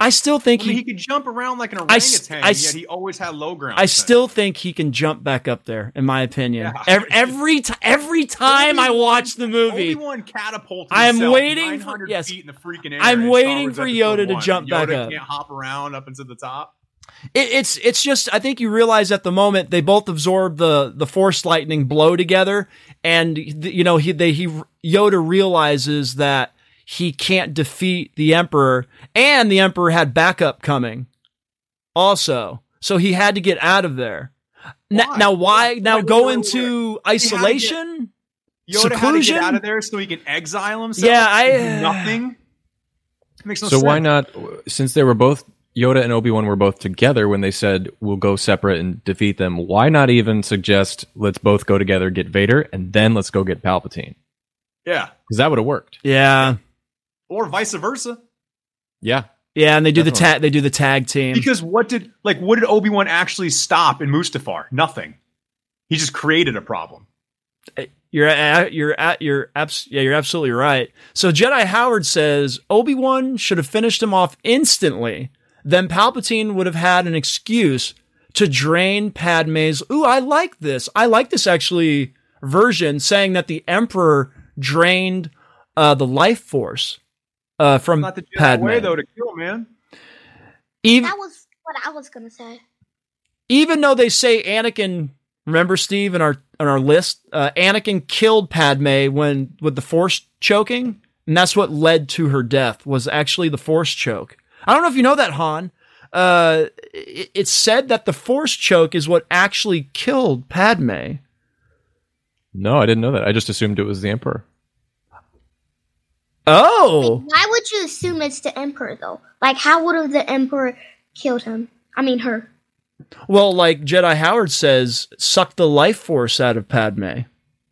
I still think I mean, he. he could jump around like an I orangutan, I s- yet he always had low ground. I still think he can jump back up there. In my opinion, Yeah. every every, ti every time I watch the movie, Obi-Wan catapulted I am waiting for- 900 yes. feet in the freaking air. I'm waiting for Yoda to one. jump back Yoda up. Can't hop around up into the top. it, it's it's just I think you realize at the moment they both absorb the the force lightning blow together, and you know he they he Yoda realizes that he can't defeat the Emperor, and the Emperor had backup coming, also, so he had to get out of there. Now, Why? now why Why? now Wait, go wait, wait, into get- isolation? Yoda had to Seclusion? get out of there so he can exile himself. Yeah, I- and do nothing. Makes no so sense. why not? Since they were both Yoda and Obi Wan were both together when they said we'll go separate and defeat them. Why not even suggest let's both go together, get Vader, and then let's go get Palpatine? Yeah, Because that would have worked. Yeah, or vice versa. Yeah, yeah, and they do the tag they do the tag team. Because what did like what did Obi Wan actually stop in Mustafar? Nothing. He just created a problem. You're at, you're at, you're abs- yeah, you're absolutely right. So Jedi Howard says Obi Wan should have finished him off instantly. Then Palpatine would have had an excuse to drain Padme's. Ooh, I like this. I like this actually version saying that the Emperor drained uh, the life force uh, from Not the Padme. way though to kill, man. even That was what I was gonna say. even though they say Anakin, remember Steve in our on our list, uh, Anakin killed Padme when with the Force choking, and that's what led to her death. Was actually the Force choke. I don't know if you know that, Han. Uh, it, it's said that the Force choke is what actually killed Padme. no, I didn't know that. I just assumed it was the Emperor. Oh, Why would you assume it's the Emperor though? Like, how would have the Emperor killed him? I mean, her. well, like Jedi Howard says, suck the life force out of Padme.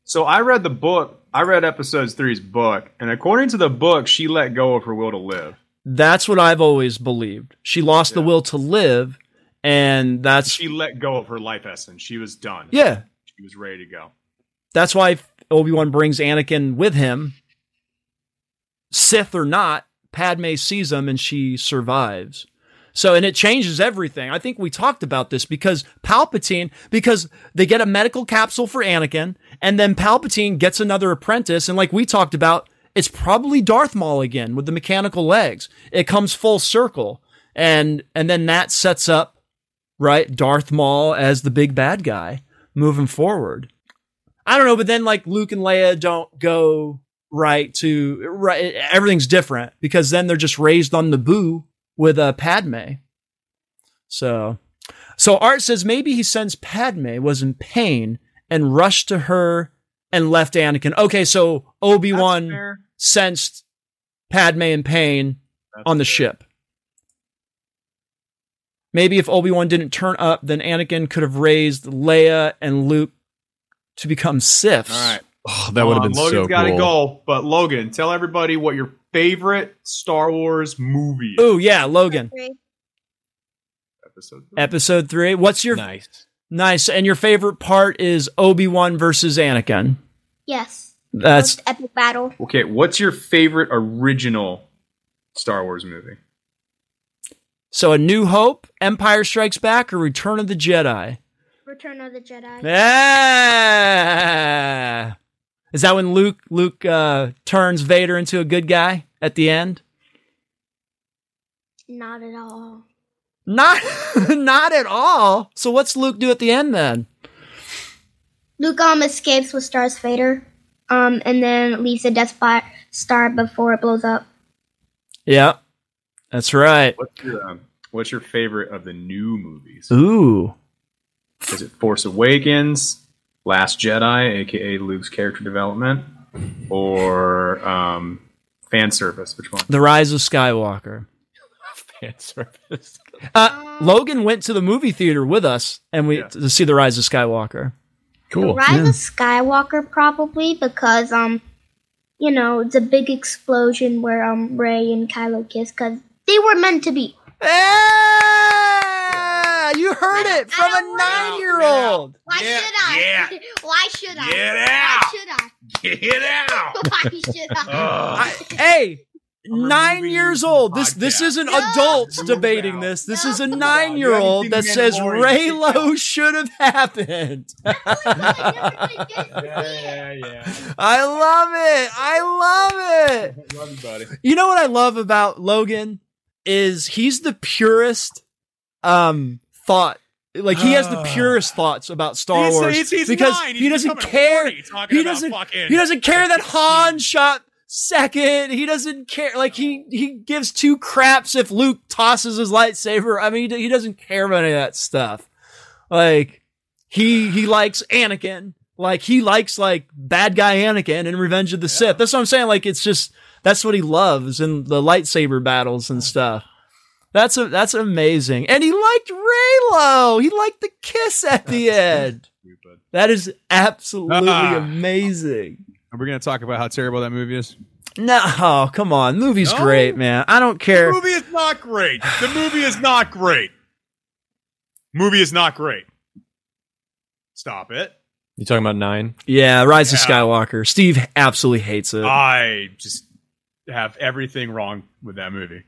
So I read the book. I read episodes three's book, and according to the book, she let go of her will to live. That's what I've always believed. She lost the will to live, and that's She let go of her life essence. She was done. yeah. She was ready to go. That's why Obi Wan brings Anakin with him. Sith or not, Padme sees him and she survives. So, and it changes everything. I think we talked about this because Palpatine, because they get a medical capsule for Anakin, and then Palpatine gets another apprentice, and like we talked about, it's probably Darth Maul again with the mechanical legs. It comes full circle, and and then that sets up right Darth Maul as the big bad guy moving forward. I don't know, but then like Luke and Leia don't go right to right. Everything's different because then they're just raised on Naboo with uh, Padme. So, so Art says maybe he sensed Padme was in pain and rushed to her and left Anakin. Okay, so Obi-Wan sensed Padme in pain That's on the fair. ship. Maybe if Obi Wan didn't turn up, then Anakin could have raised Leia and Luke to become Siths. All right. Oh, that would have Um, been Logan's so got cool. to go. But Logan, tell everybody what your favorite Star Wars movie is. Oh yeah, Logan. Episode. three. Episode three. What's your Nice. nice? And your favorite part is Obi Wan versus Anakin. Yes. That's Most epic battle. Okay, what's your favorite original Star Wars movie? so. A New Hope, Empire Strikes Back, or Return of the Jedi. Return of the Jedi. Ah. Is that when Luke Luke uh, turns Vader into a good guy at the end? Not at all. Not [LAUGHS] not at all. So what's Luke do at the end then? Luke um escapes with Star's Vader, um, and then leaves the Death Star- Star before it blows up. Yeah. That's right. What's your um, What's your favorite of the new movies? Ooh. Is it Force Awakens, Last Jedi, aka Luke's character development, or um, fan service? Which one? The Rise of Skywalker. [LAUGHS] fan service. Uh, Logan went to the movie theater with us, and we Yeah. to see the Rise of Skywalker. Cool. Rise of Skywalker probably because um, you know, it's a big explosion where um Rey and Kylo kiss because they were meant to be. You heard it from a nine-year-old. Why Yeah, should I? yeah. [LAUGHS] Why should I? Get out. Why out. should I? Get out. [LAUGHS] Why should I? I, hey, nine years old. This this isn't No. adults debating out. this. This No. is a nine-year-old that says seen. Reylo should have happened. [LAUGHS] yeah, yeah. I love it. I love it. Love you, buddy. You know what I love about Logan is he's the purest um thought. Like he has the purest thoughts about Star He's- Wars he's- he's because he doesn't care. He doesn't. He doesn't care that Han shot second. He doesn't care. Like he he gives two craps if Luke tosses his lightsaber. I mean, he, he doesn't care about any of that stuff. Like he he likes Anakin. Like he likes like bad guy Anakin in Revenge of the Sith. That's what I'm saying. Like it's just that's what he loves in the lightsaber battles and stuff. That's a, that's amazing. And he liked Reylo. He liked the kiss at the end. That is absolutely Ah. amazing. Are we going to talk about how terrible that movie is? No, oh, come on. Movie's No? great, man. I don't care. The movie is not great. The movie is not great. Movie is not great. Stop it. You talking about nine? Yeah, Rise of Skywalker. Steve absolutely hates it. I just have everything wrong with that movie.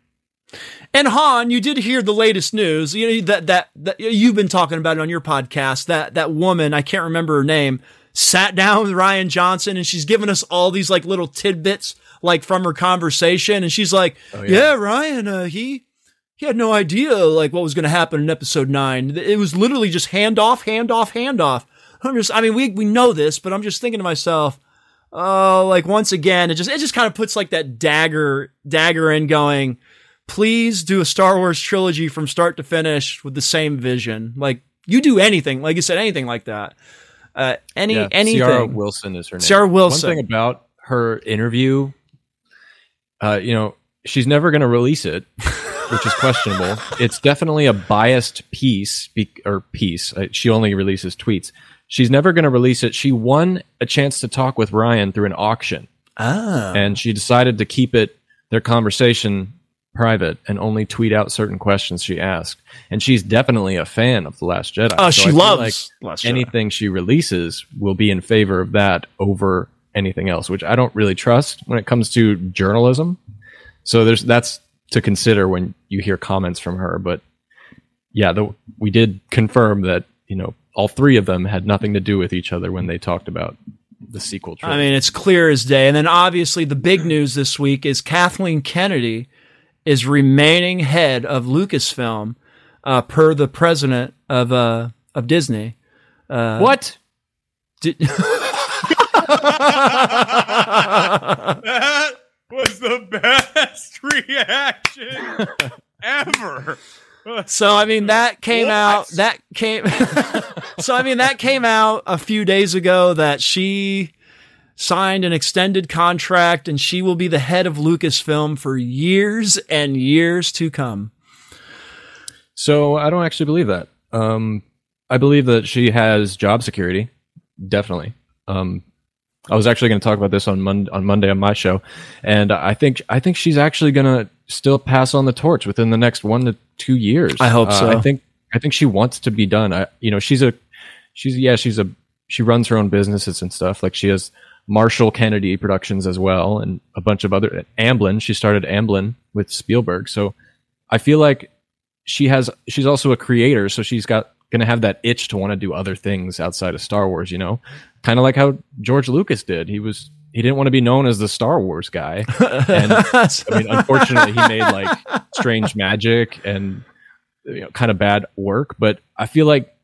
And Han, you did hear the latest news. You know that that, that you've been talking about it on your podcast. That that woman, I can't remember her name, sat down with Rian Johnson and she's giving us all these like little tidbits like from her conversation and she's like, Oh, "Yeah, yeah. Rian, uh, he he had no idea like what was going to happen in episode 9. It was literally just hand off, hand off, hand off." I'm just I mean, we we know this, but I'm just thinking to myself, oh, like once again, it just it just kind of puts like that dagger dagger in going please do a Star Wars trilogy from start to finish with the same vision. Like you do anything, like you said, anything like that. Uh, any Yeah, anything. Ciara Wilson is her name. Ciara Wilson. One thing about her interview, uh, you know, she's never going to release it, which is questionable. [LAUGHS] it's definitely a biased piece be- or piece. Uh, she only releases tweets. She's never going to release it. She won a chance to talk with Rian through an auction, ah, and she decided to keep it their conversation private and only tweet out certain questions she asked. And she's definitely a fan of the Last Jedi. oh, So she I loves like Last Jedi. anything she releases will be in favor of that over anything else, which I don't really trust when it comes to journalism. So there's that's to consider when you hear comments from her. But yeah, the, we did confirm that you know all three of them had nothing to do with each other when they talked about the sequel. I mean, it's clear as day. And then obviously the big news this week is Kathleen Kennedy is remaining head of Lucasfilm, uh, per the president of uh, of Disney. Uh, what? Di- [LAUGHS] That was the best [LAUGHS] reaction ever. So I mean that came What? out that came [LAUGHS] So I mean that came out a few days ago that she signed an extended contract and she will be the head of Lucasfilm for years and years to come. So I don't actually believe that. Um, I believe that she has job security, definitely. Um, I was actually going to talk about this on Mon- on Monday on my show, and I think I think she's actually going to still pass on the torch within the next one to two years. I hope Uh, so. I think I think she wants to be done. I, you know, she's a she's yeah she's a she runs her own businesses and stuff. Like she has Marshall Kennedy Productions as well, and a bunch of other Amblin. She started Amblin with Spielberg, so I feel like she has she's also a creator so she's got gonna have that itch to want to do other things outside of star wars you know? Kind of like how george lucas did. He was he didn't want to be known as the star wars guy. [LAUGHS] And i mean unfortunately he made like strange magic and you know, kind of bad work. But i feel like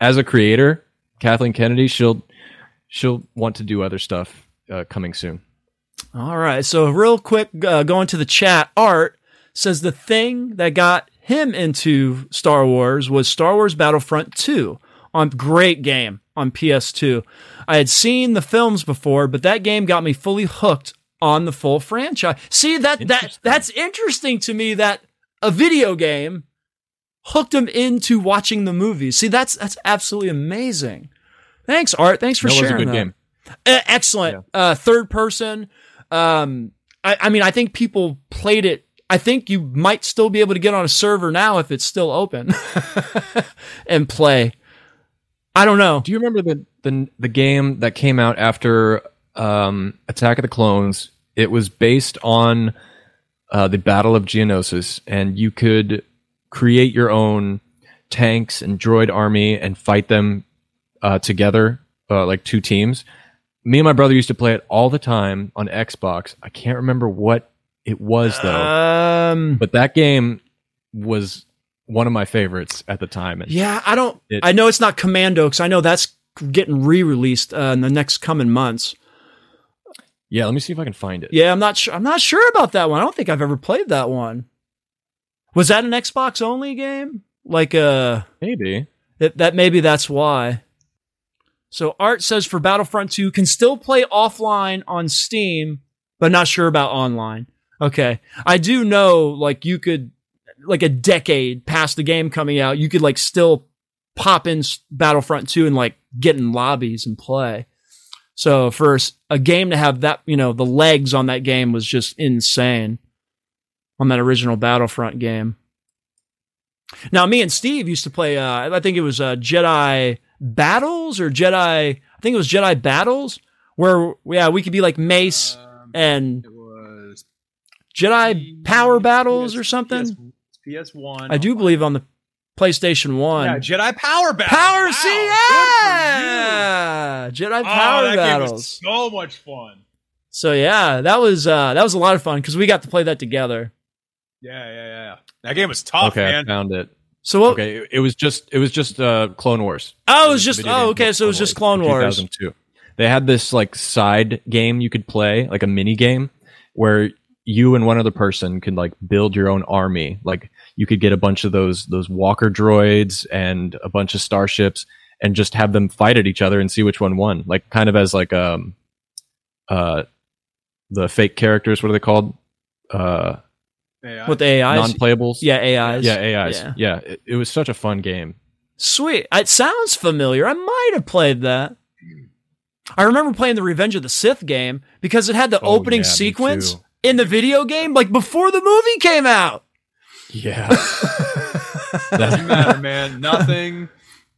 as a creator kathleen kennedy she'll she'll want to do other stuff uh, coming soon All right. So real quick uh, going to the chat art says the thing that got him into Star Wars was Star Wars Battlefront 2 on great game on PS2. I had seen the films before, but that game got me fully hooked on the full franchise. See that that that's interesting to me that a video game hooked him into watching the movies. See, that's that's absolutely amazing. Thanks, Art. Thanks for That was a good that. game. Uh, excellent. Uh, third person. Um, I, I mean, I think people played it. I think you might still be able to get on a server now if it's still open [LAUGHS] and play. I don't know. Do you remember the the the game that came out after um, Attack of the Clones? It was based on uh, the Battle of Geonosis, and you could create your own tanks and droid army and fight them uh, together, uh, like two teams. Me and my brother used to play it all the time on Xbox. I can't remember what it was though, Um, but that game was one of my favorites at the time. And yeah, I don't. It- I know it's not Commando because I know that's getting re-released uh, in the next coming months. yeah, let me see if I can find it. Yeah, I'm not sure. I'm not sure about that one. I don't think I've ever played that one. Was that an Xbox only game? Like uh Maybe. that, that maybe that's why. So Art says for Battlefront 2 can still play offline on Steam, but not sure about online. Okay. I do know like you could like a decade past the game coming out, you could like still pop in Battlefront 2 and like get in lobbies and play. So for a game to have that, you know, the legs on that game was just insane on that original Battlefront game. Now, me and Steve used to play. Uh, I think it was uh, Jedi Battles or Jedi. I think it was Jedi Battles, where yeah, we could be like Mace Um, and it was Jedi Power Battles PS or something. PS One. I do believe on the PlayStation One. Yeah, Jedi Power battles. Power, Wow, see, yeah, Jedi. Power oh, that Battles. game was so much fun. So yeah, that was uh, that was a lot of fun because we got to play that together. Yeah, yeah, yeah. yeah. That game was tough, okay, I found it. So what? Okay, it- was just it was just uh, Clone Wars. Oh, it was just oh okay, so it was just Clone Wars. 2002. They had this like side game you could play, like a mini game, where you and one other person could like build your own army. Like you could get a bunch of those those walker droids and a bunch of starships, and just have them fight at each other and see which one won. Like kind of as like um uh the fake characters. What are they called? Uh, Yeah, With the AIs, non-playables. yeah, AIs, yeah, AIs. Yeah. Yeah, it, it was such a fun game. Sweet. It sounds familiar. I might have played that. I remember playing the Revenge of the Sith game because it had the Oh, opening yeah, sequence in the video game, like before the movie came out. Yeah. [LAUGHS] Doesn't matter, man. Nothing,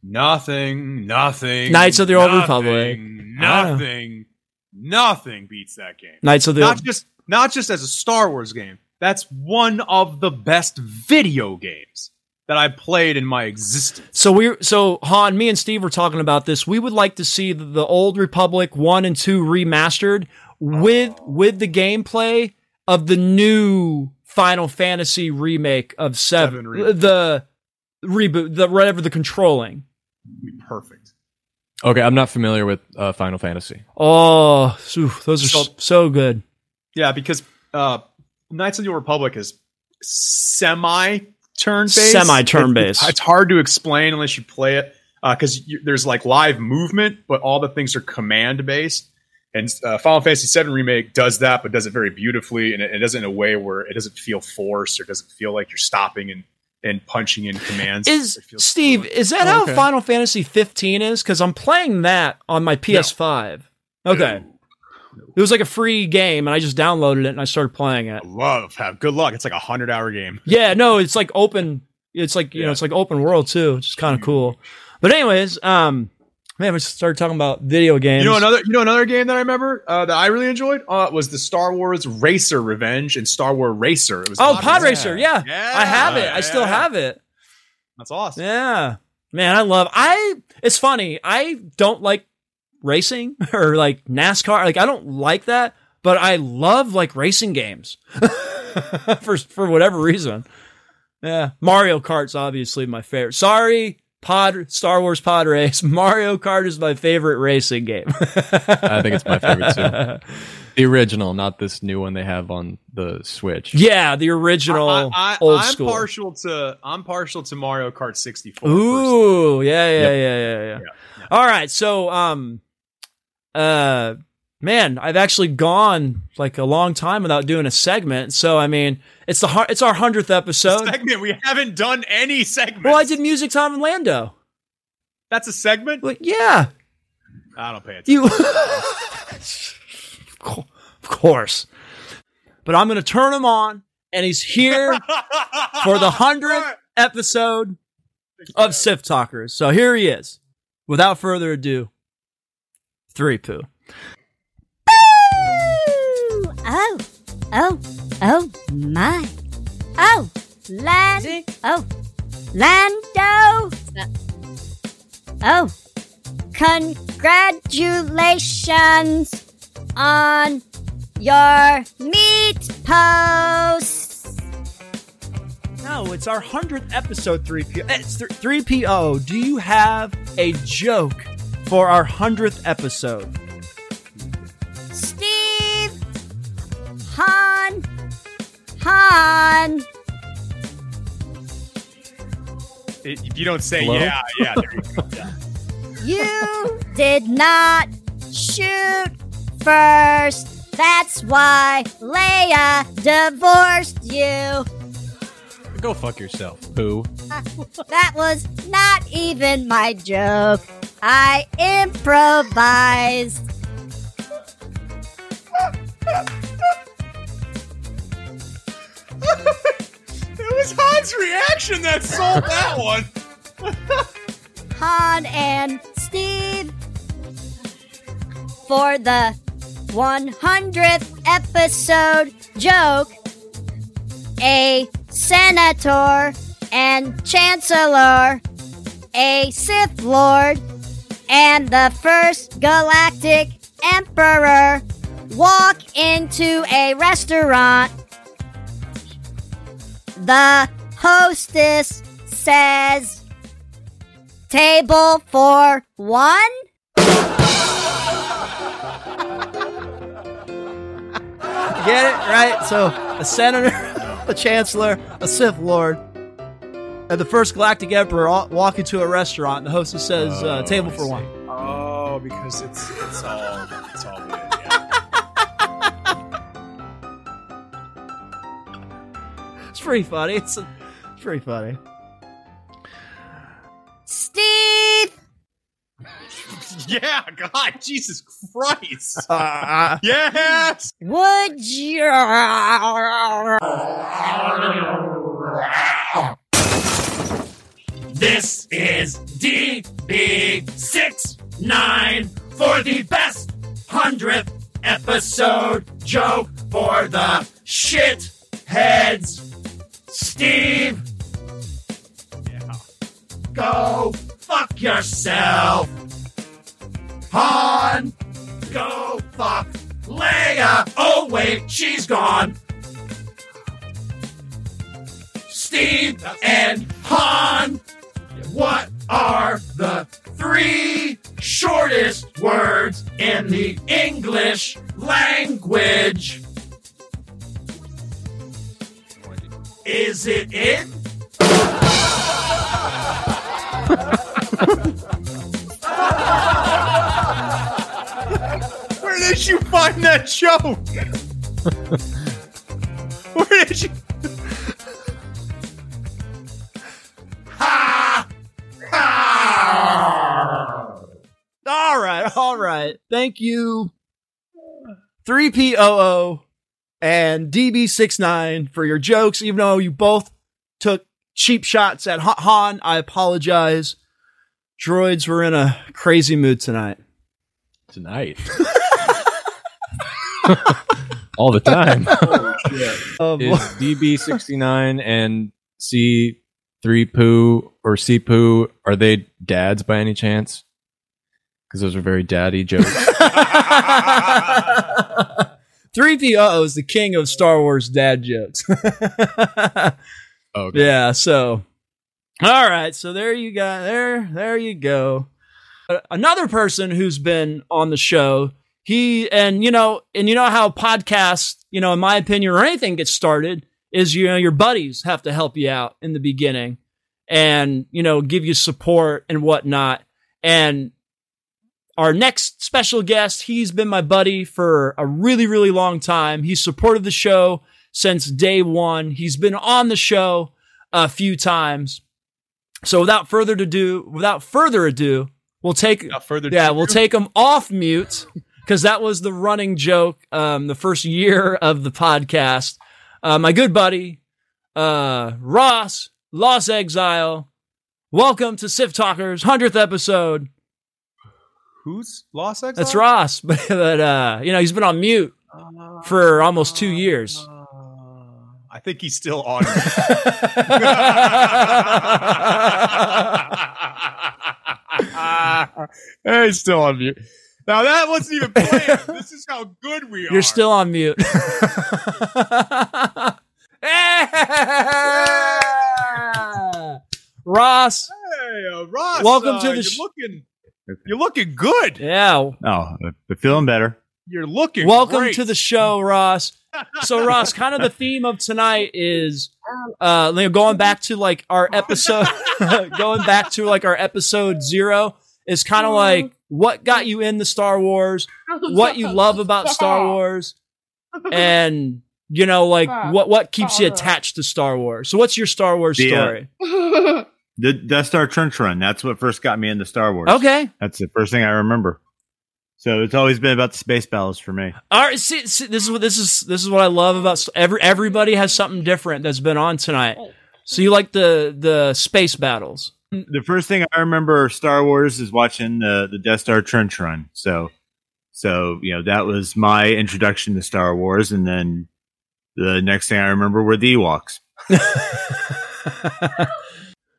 nothing, nothing. Knights of the Old nothing, Republic. Nothing, nothing beats that game. Knights of the Not just, not just as a Star Wars game. That's one of the best video games that I played in my existence. So we so Han, me and Steve were talking about this. We would like to see the, the old Republic 1 and 2 remastered with with the gameplay of the new Final Fantasy remake of 7. Seven remake. the reboot, the whatever the controlling. Be perfect. okay, I'm not familiar with uh, Final Fantasy. Oh, phew, those are So- so, so good. Yeah, because uh, Knights of the Old Republic is semi turn based. Semi-turn-based. It's, it's hard to explain unless you play it because there's like live movement, but all the things are command based. And uh, Final Fantasy VII Remake does that, but does it very beautifully, and it, it does it in a way where it doesn't feel forced or doesn't feel like you're stopping and, and punching in commands. Is Steve, fluid. is that Oh, how okay. Final Fantasy 15 is? Because I'm playing that on my PS5. Okay. It was like a free game, and I just downloaded it and I started playing it. Love have good luck. It's like a hundred hour game. Yeah, no, it's like open. It's like you know, it's like open world too, which is kind of cool. But anyways, um, man, we started talking about video games. You know another you know another game that I remember uh, that I really enjoyed uh, was the Star Wars Racer Revenge and Star Wars Racer. It was oh, Pod Racer. Yeah. Yeah, I have it. yeah, I still yeah. have it. That's awesome. Yeah, man, I love. I. It's funny. I don't like racing [LAUGHS] or like NASCAR. Like I don't like that, but I love like racing games [LAUGHS] for for whatever reason. Yeah, Mario Kart's obviously my favorite. Sorry, Pod Star Wars Pod Race. [LAUGHS] Mario Kart is my favorite racing game. I think it's my favorite too. The original, not this new one they have on the Switch. Yeah, the original I, I, old I'm school. partial to I'm partial to Mario Kart 64. personally. Ooh, yeah, yeah, Yep. yeah, yeah, yeah. Yeah, All right, so um, uh, man, I've actually gone like a long time without doing a segment. So I mean, it's the it's our hundredth episode. [LAUGHS] segment. We haven't done any segments. Well, I did music time in Lando. That's a segment. Well, yeah, I don't pay attention. you. [LAUGHS] of of course, but I'm going to turn him on, and he's here [LAUGHS] for the hundredth episode of Sith Talkers. So here he is. Without further ado, three poo. Ooh, oh, oh, oh my. Oh, land. Oh, Lando. Oh, congratulations on your meat post. No, it's our hundredth episode. Three P. It's three P O. Do you have a joke for our hundredth episode? Steve. Han. Han. If you don't say Hello? yeah, yeah, there you go. Yeah. [LAUGHS] You did not shoot first. That's why Leia divorced you. Go fuck yourself, poo. Uh, that was not even my joke. I improvised. [LAUGHS] It was Han's reaction that sold that [LAUGHS] one. Han and Steve for the 100th episode joke. A senator and chancellor, a Sith Lord, and the first galactic emperor walk into a restaurant. The hostess says, Table for one? Get it right? So a senator, [LAUGHS] a chancellor, a Sith Lord, and the first Galactic Emperor walk into a restaurant. And the hostess says, uh, Oh, "Table I for see. one." Oh, because it's it's all it's all good. Yeah. [LAUGHS] It's pretty funny. It's, it's pretty funny. Steve! [LAUGHS] yeah, God, Jesus Christ. Uh, Yes. Would you. This is DB69 for the best 100th episode joke for the shit heads. Steve, Yeah. go fuck yourself. Han, go fuck Leia. Oh, wait, she's gone. Steve and Han, what are the three shortest words in the English language? Is it in? Where did you find that joke? [LAUGHS] Where did you? Right. Thank you, three P O O and DB 69 for your jokes. Even though you both took cheap shots at Ha- Han, I apologize. Droids were in a crazy mood tonight. Tonight. [LAUGHS] All the time. [LAUGHS] Um, Is DB69 and C3 Poo or C Poo, are they dads by any chance? Because those are very daddy jokes. [LAUGHS] [LAUGHS] 3PO is the king of Star Wars dad jokes. [LAUGHS] okay. yeah, so all right, so there you go. There there you go. Uh, Another person who's been on the show, he and you know, and you know how podcasts, you know, in my opinion or anything gets started is you know your buddies have to help you out in the beginning and you know give you support and whatnot and our next special guest, he's been my buddy for a really, really long time. He's supported the show since day one. He's been on the show a few times. So without further ado, without further ado, we'll take Without further yeah, we'll take him off mute because that was the running joke um, the first year of the podcast. Uh, my good buddy uh, Ross Lost Exile. Welcome to Sith Talkers hundredth episode. Who's Lost Exile? That's Ross, [LAUGHS] but, but uh, you know he's been on mute for almost two years. I think he's still on. [LAUGHS] [LAUGHS] hey, he's still on mute. Now that wasn't even planned. this is how good we are. You're still on mute. Ross, Hey, uh, Ross. Welcome uh, to the sh- looking. You're looking good. yeah, Oh, but feeling better. You're looking. welcome great. to the show, Ross. So, [LAUGHS] Ross, kind of the theme of tonight is uh, going back to like our episode, [LAUGHS] going back to like our episode zero is kind of like what got you into Star Wars, what you love about Star Wars, and you know, like what what keeps you attached to Star Wars. So, what's your Star Wars The, uh, story? [LAUGHS] The Death Star trench run. That's what first got me into Star Wars. Okay, That's the first thing I remember. So it's always been about the space battles for me. all right. See, see, this is what this is. This is what I love about every everybody has something different that's been on tonight. So you like the the space battles? The first thing I remember Star Wars is watching the the Death Star trench run. So, so you know that was my introduction to Star Wars, and then the next thing I remember were the Ewoks. [LAUGHS]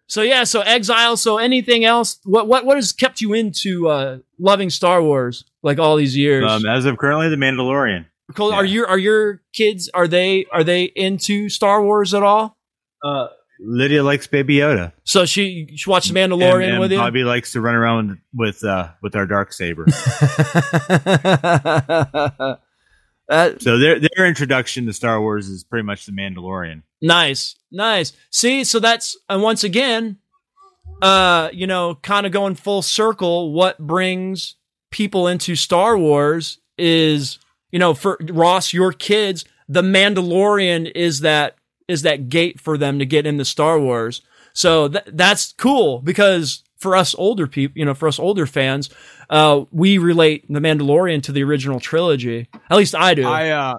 So yeah, so Exile. So anything else? What what what has kept you into uh, loving Star Wars like all these years? Um, as of currently, the Mandalorian. Cole, Are your are your kids are they are they into Star Wars at all? Uh, Lydia likes Baby Yoda. So she she watched The Mandalorian and, and with you. Bobby likes to run around with uh, with our dark saber. [LAUGHS] That- so their their introduction to Star Wars is pretty much the Mandalorian. Nice, nice. See, so that's and once again, uh, you know, kind of going full circle. What brings people into Star Wars is, you know, for Ross, your kids, the Mandalorian is that is that gate for them to get into Star Wars. So th- that's cool because for us older people, you know, for us older fans, uh, we relate the Mandalorian to the original trilogy. At least I do. I uh,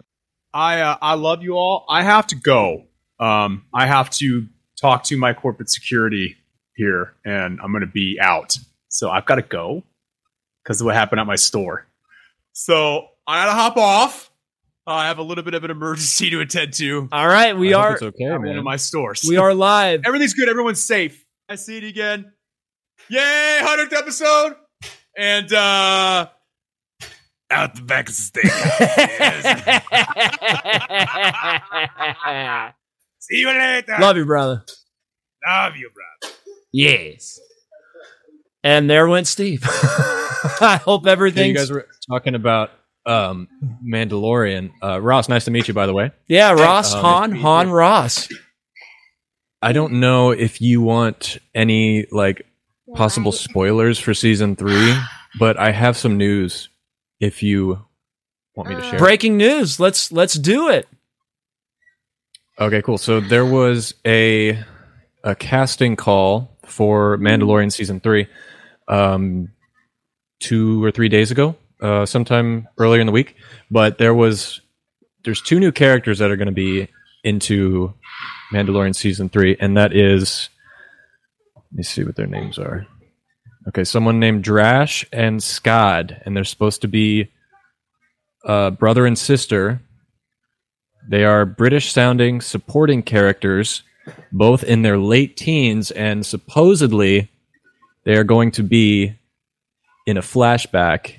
I uh, I love you all. I have to go. Um, I have to talk to my corporate security here, and I'm going to be out. So I've got to go because of what happened at my store. So I got to hop off. Uh, I have a little bit of an emergency to attend to All right, we I are it's okay, at one man. of my stores. we are live. [LAUGHS] Everything's good. Everyone's safe. I see it again. Yay! Hundredth episode, and uh, out the back of the stage. See you later. Love you, brother. Love you, brother. Yes. And there went Steve. [LAUGHS] I hope So everything. you guys were talking about um, Mandalorian. Uh, Ross, nice to meet you, by the way. yeah, Ross, Um, Han, Han, Ross. I don't know if you want any like possible spoilers for season three, [SIGHS] but I have some news. If you want me to share, Breaking news. Let's let's do it. Okay, cool. So there was a a casting call for Mandalorian season three, um, two or three days ago, uh, sometime earlier in the week. But there was there's two new characters that are going to be into Mandalorian season three, and that is let me see what their names are. Okay, someone named Drash and Scad, and they're supposed to be uh, brother and sister. They are British sounding supporting characters, both in their late teens, and supposedly they are going to be in a flashback.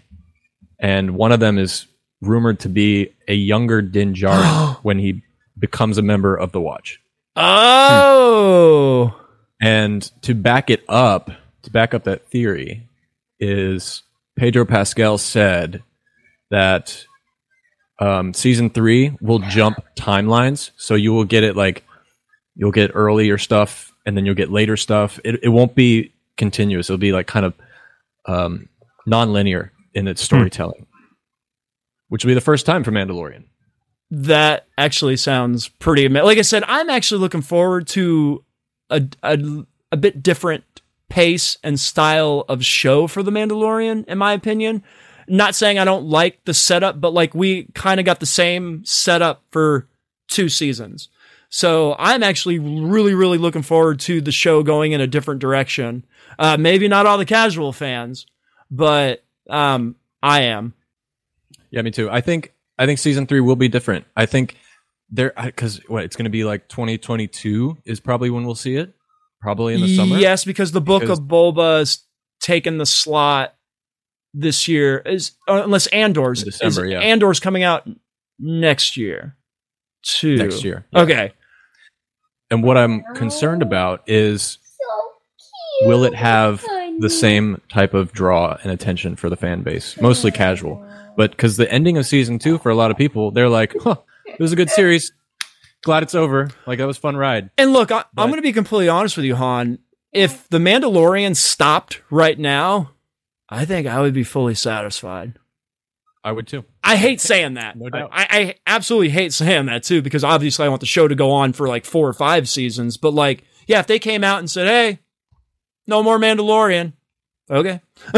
And one of them is rumored to be a younger Din Djarin [GASPS] when he becomes a member of the Watch. Oh. And to back it up, to back up that theory, is Pedro Pascal said that um, season three will jump timelines, so you will get it like you'll get earlier stuff, and then you'll get later stuff. It it won't be continuous. It'll be like kind of um, non-linear in its storytelling, which will be the first time for Mandalorian. That actually sounds pretty amazing. Like I said, I'm actually looking forward to a, a, a bit different pace and style of show for The Mandalorian, in my opinion. Not saying I don't like the setup, but like we kind of got the same setup for two seasons. So I'm actually really, really looking forward to the show going in a different direction. Uh, maybe not all the casual fans, but um, I am. Yeah, me too. I think I think season three will be different. I think there because what it's going to be like 2022 is probably when we'll see it. Probably in the summer. Yes, because the book Because- of Boba is taking the slot this year. Is uh, unless Andor's In December, is- yeah. Andor's coming out next year. Too Next year, yeah. Okay. And what I'm concerned about is will it have the same type of draw and attention for the fan base, mostly casual. But because the ending of season two for a lot of people, they're like, "Huh, it was a good series. Glad it's over. Like that was a fun ride." And look, I, I'm going to be completely honest with you, Han. If the Mandalorian stopped right now, I think I would be fully satisfied. I would too. I hate saying that. No doubt. I, I absolutely hate saying that too, because obviously I want the show to go on for like four or five seasons. But like, yeah, if they came out and said, "Hey, no more Mandalorian," okay, [LAUGHS]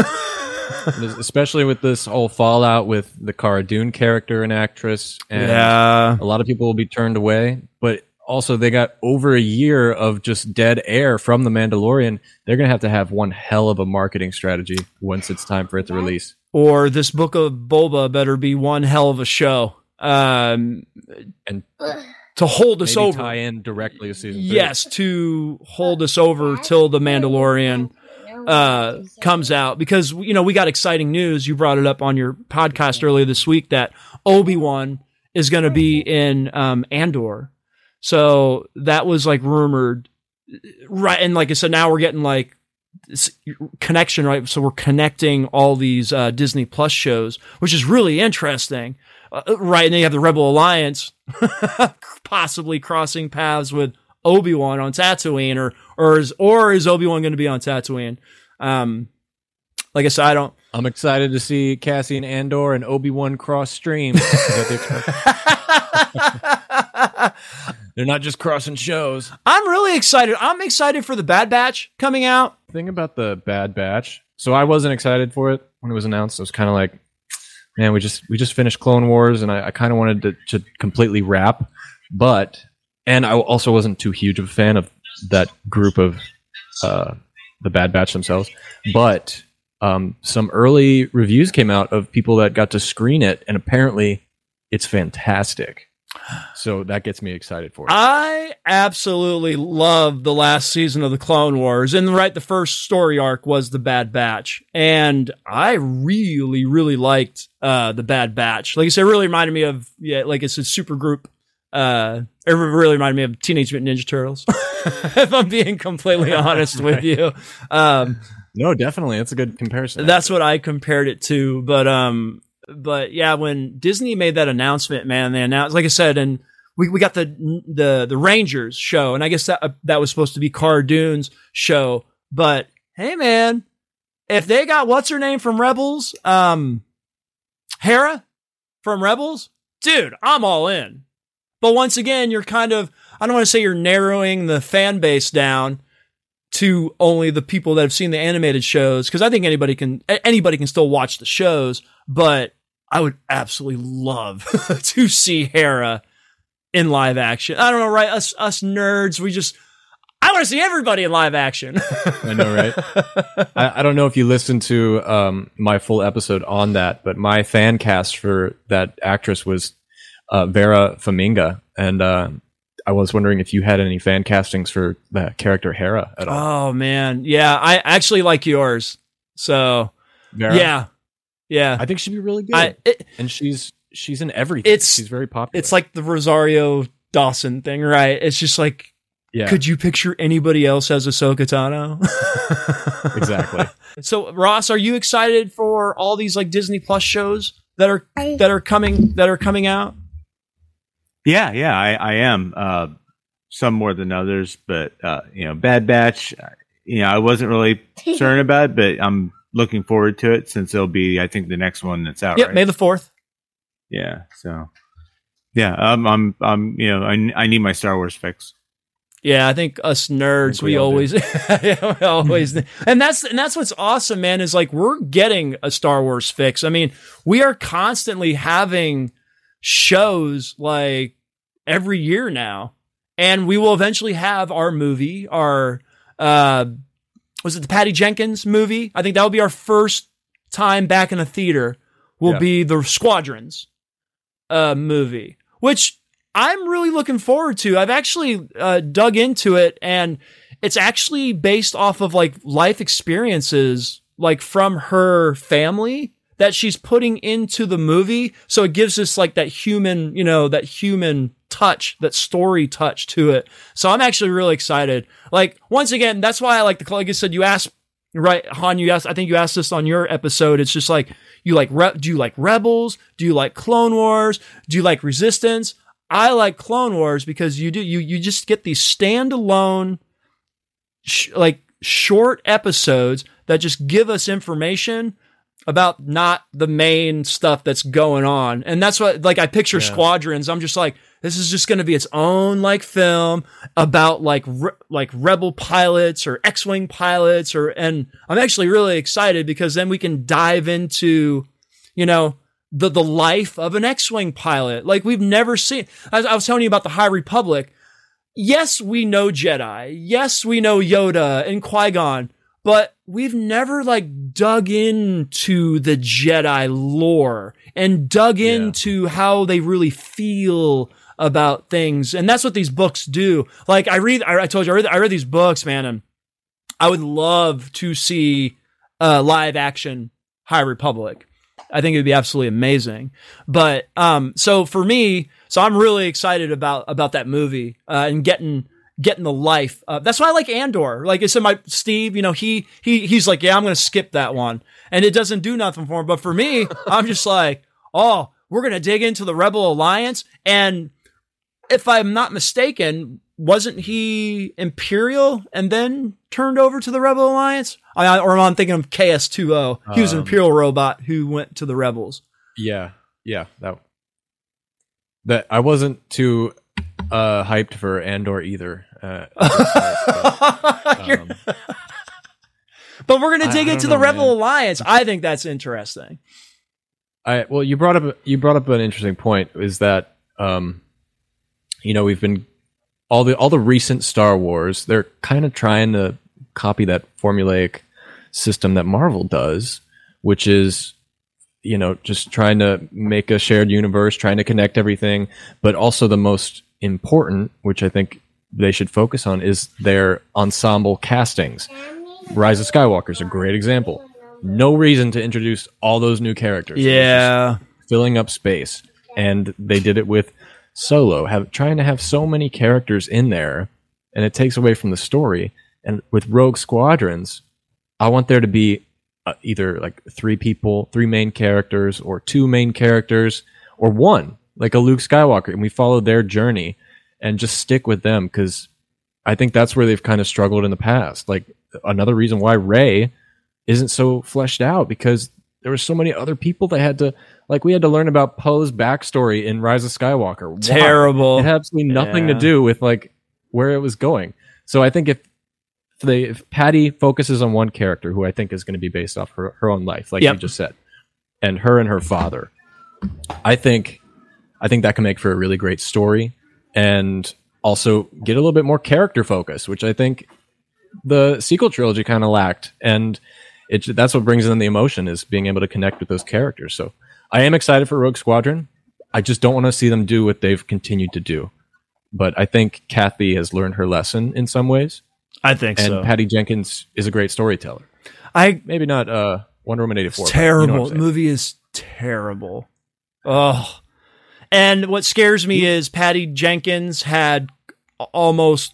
Especially with this whole fallout with the Cara Dune character and actress, and yeah, a lot of people will be turned away. But also, they got over a year of just dead air from the Mandalorian. They're gonna have to have one hell of a marketing strategy once it's time for it to release. or this book of Boba better be one hell of a show, um, And to hold us over. tie in directly to season. three. Yes, to hold us over till the Mandalorian uh, comes out because you know we got exciting news. You brought it up on your podcast earlier this week that Obi Wan is going to be in um, Andor. So that was like rumored, right? And like I said, now we're getting like this connection, right? So we're connecting all these uh, Disney Plus shows, which is really interesting, uh, right? And then you have the Rebel Alliance [LAUGHS] possibly crossing paths with Obi Wan on Tatooine, or or is or is Obi Wan going to be on Tatooine? Um, like I said, I don't. I'm excited to see Cassian Andor and Obi Wan cross stream. Is that the [LAUGHS] expression? They're not just crossing shows. I'm really excited. I'm excited for the Bad Batch coming out. Thing about the Bad Batch. So I wasn't excited for it when it was announced. I was kind of like, man, we just we just finished Clone Wars, and I, I kind of wanted to, to completely wrap. But and I also wasn't too huge of a fan of that group of uh, the Bad Batch themselves. But um, some early reviews came out of people that got to screen it, and apparently it's fantastic. So that gets me excited for it. I absolutely love the last season of the Clone Wars, and right, the first story arc was the Bad Batch, and I really, really liked uh, the Bad Batch. Like I said, it really reminded me of yeah, like it's a super group. Uh, it really reminded me of Teenage Mutant Ninja Turtles. [LAUGHS] if I'm being completely [LAUGHS] honest with you, um, no, definitely, it's a good comparison. that's what I compared it to. But um, but yeah, when Disney made that announcement, man, they announced, like I said, and we, we got the the the Rangers show, and I guess that uh, that was supposed to be Cara Dune's show. But hey, man, if they got what's her name from Rebels, um, Hera from Rebels, dude, I'm all in. But once again, you're kind of I don't want to say you're narrowing the fan base down to only the people that have seen the animated shows because I think anybody can anybody can still watch the shows, but I would absolutely love [LAUGHS] to see Hera in live action. I don't know, right? Us us nerds, we just I want to see everybody in live action. [LAUGHS] I know, right? I, I don't know if you listened to um, my full episode on that, but my fan cast for that actress was uh, Vera Farmiga, and uh, I was wondering if you had any fan castings for the character Hera at all. oh man, yeah, I actually like yours. So Vera? yeah, yeah. I think she'd be really good, I, it, and she's she's in everything. It's- she's very popular. it's like the Rosario Dawson thing, right? It's just like yeah, Could you picture anybody else as Ahsoka Tano? [LAUGHS] exactly. So, Ross, are you excited for all these like Disney Plus shows that are that are coming that are coming out? Yeah, yeah, I, I am. Uh, some more than others, but uh, you know, Bad Batch. uh, You know, I wasn't really [LAUGHS] certain about it, but I'm looking forward to it since it'll be, I think, the next one that's out. Yep, right? May the fourth. yeah. So, yeah, um, I'm, I'm, you know, I, I need my Star Wars fix. Yeah, I think us nerds, think we, we always, yeah, [LAUGHS] we always, [LAUGHS] and that's and that's what's awesome, man. Is like we're getting a Star Wars fix. I mean, we are constantly having shows like every year now, and we will eventually have our movie. Our uh, was it the Patty Jenkins movie? I think that will be our first time back in a theater. Will Yeah. be the Squadrons uh, movie, which I'm really looking forward to. I've actually uh, dug into it, and it's actually based off of like life experiences, like from her family that she's putting into the movie. So it gives us like that human, you know, that human touch, that story touch to it. So I'm actually really excited. Like once again, that's why I like the like I said. You asked right, Han. You asked. I think you asked this on your episode. It's just like you like. Re- do you like Rebels? Do you like Clone Wars? Do you like Resistance? I like Clone Wars because you do you you just get these standalone sh- like short episodes that just give us information about not the main stuff that's going on. And that's what like I picture Squadrons. I'm just like this is just going to be its own like film about like re- like rebel pilots or X-wing pilots or and I'm actually really excited because then we can dive into you know the the life of an X-wing pilot. Like we've never seen. I, I was telling you about the High Republic. Yes, we know Jedi. Yes, we know Yoda and Qui Gon, but we've never like dug into the Jedi lore and dug into how they really feel about things. And that's what these books do. Like I read, I, I told you, I read, I read these books, man, and I would love to see uh, live action High Republic. I think it would be absolutely amazing. But um, so for me, so I'm really excited about about that movie uh, and getting getting the life. Uh, that's why I like Andor. Like I said, my Steve, you know, he he he's like, yeah, I'm going to skip that one, and it doesn't do nothing for him. But for me, [LAUGHS] I'm just like, oh, we're going to dig into the Rebel Alliance, and if I'm not mistaken, wasn't he Imperial and then turned over to the Rebel Alliance? I, or am I thinking of K-2SO? He was an Um, Imperial robot who went to the Rebels. Yeah, yeah, that that I wasn't too uh hyped for Andor either. Uh, [LAUGHS] You're- um, but we're going to dig into don't the know, Rebel man. Alliance. I think that's interesting. I well, you brought up you brought up an interesting point. Is that um, you know, we've been all the all the recent Star Wars. They're kind of trying to copy that formulaic system that Marvel does, which is you know just trying to make a shared universe, trying to connect everything, but also the most important, which I think they should focus on, is their ensemble castings. Rise of Skywalker is a great example. No reason to introduce all those new characters. It was just Yeah. filling up space, and they did it with Solo, have trying to have so many characters in there, and it takes away from the story. And with Rogue Squadrons, I want there to be uh, either like three people, three main characters, or two main characters, or one like a Luke Skywalker, and we follow their journey and just stick with them because I think that's where they've kind of struggled in the past. Like another reason why Rey isn't so fleshed out because there were so many other people that had to like we had to learn about Poe's backstory in Rise of Skywalker. Terrible. It had absolutely nothing to do with like where it was going. So I think if if they if Patty focuses on one character who I think is going to be based off her, her own life, like Yep. you just said, and her and her father, I think I think that can make for a really great story and also get a little bit more character focus, which I think the sequel trilogy kind of lacked. And it that's what brings in the emotion is being able to connect with those characters. So I am excited for Rogue Squadron. I just don't want to see them do what they've continued to do. But I think Kathy has learned her lesson in some ways, I think so. and so. Patty Jenkins is a great storyteller. I Maybe not uh, Wonder Woman eighty four. It's terrible. the movie is terrible. Oh. And what scares me is Patty Jenkins had almost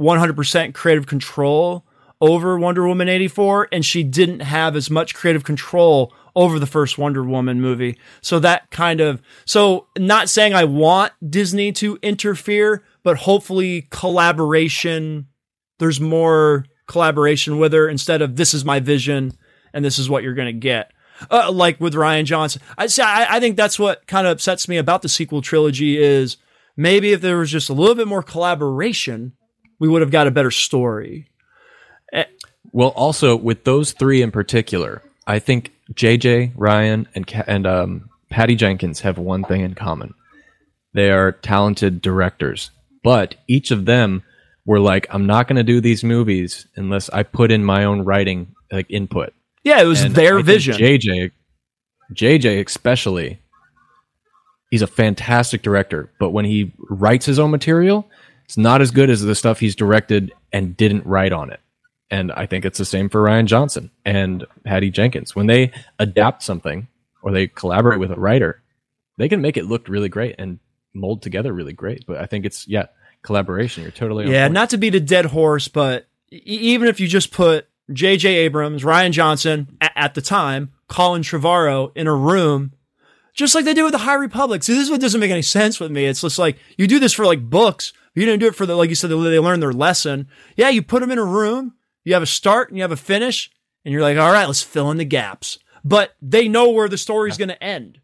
100% creative control over Wonder Woman 84 and she didn't have as much creative control over the first Wonder Woman movie. So that kind of so not saying I want Disney to interfere, but hopefully collaboration there's more collaboration with her instead of this is my vision and this is what you're going to get. Uh, like with Rian Johnson, I say I, I think that's what kind of upsets me about the sequel trilogy is maybe if there was just a little bit more collaboration, we would have got a better story. Well, also with those three in particular, I think JJ, Rian, and and um, Patty Jenkins have one thing in common. They are talented directors, but each of them were like, "I'm not going to do these movies unless I put in my own writing like input." Yeah, it was And their I vision. JJ, JJ especially, he's a fantastic director. But when he writes his own material, it's not as good as the stuff he's directed and didn't write on it. And I think it's the same for Rian Johnson and Patty Jenkins. When they adapt something or they collaborate with a writer, they can make it look really great and mold together really great. But I think it's yeah, collaboration. You're totally Yeah, not to beat a dead horse, but even if you just put J.J. Abrams, Rian Johnson a- at the time, Colin Trevorrow in a room, just like they do with the High Republic. See, this is what doesn't make any sense with me. It's just like you do this for like books. You didn't do it for the like you said they they learn their lesson. Yeah, you put them in a room. You have a start and you have a finish, and you're like, all right, let's fill in the gaps. But they know where the story's going to end.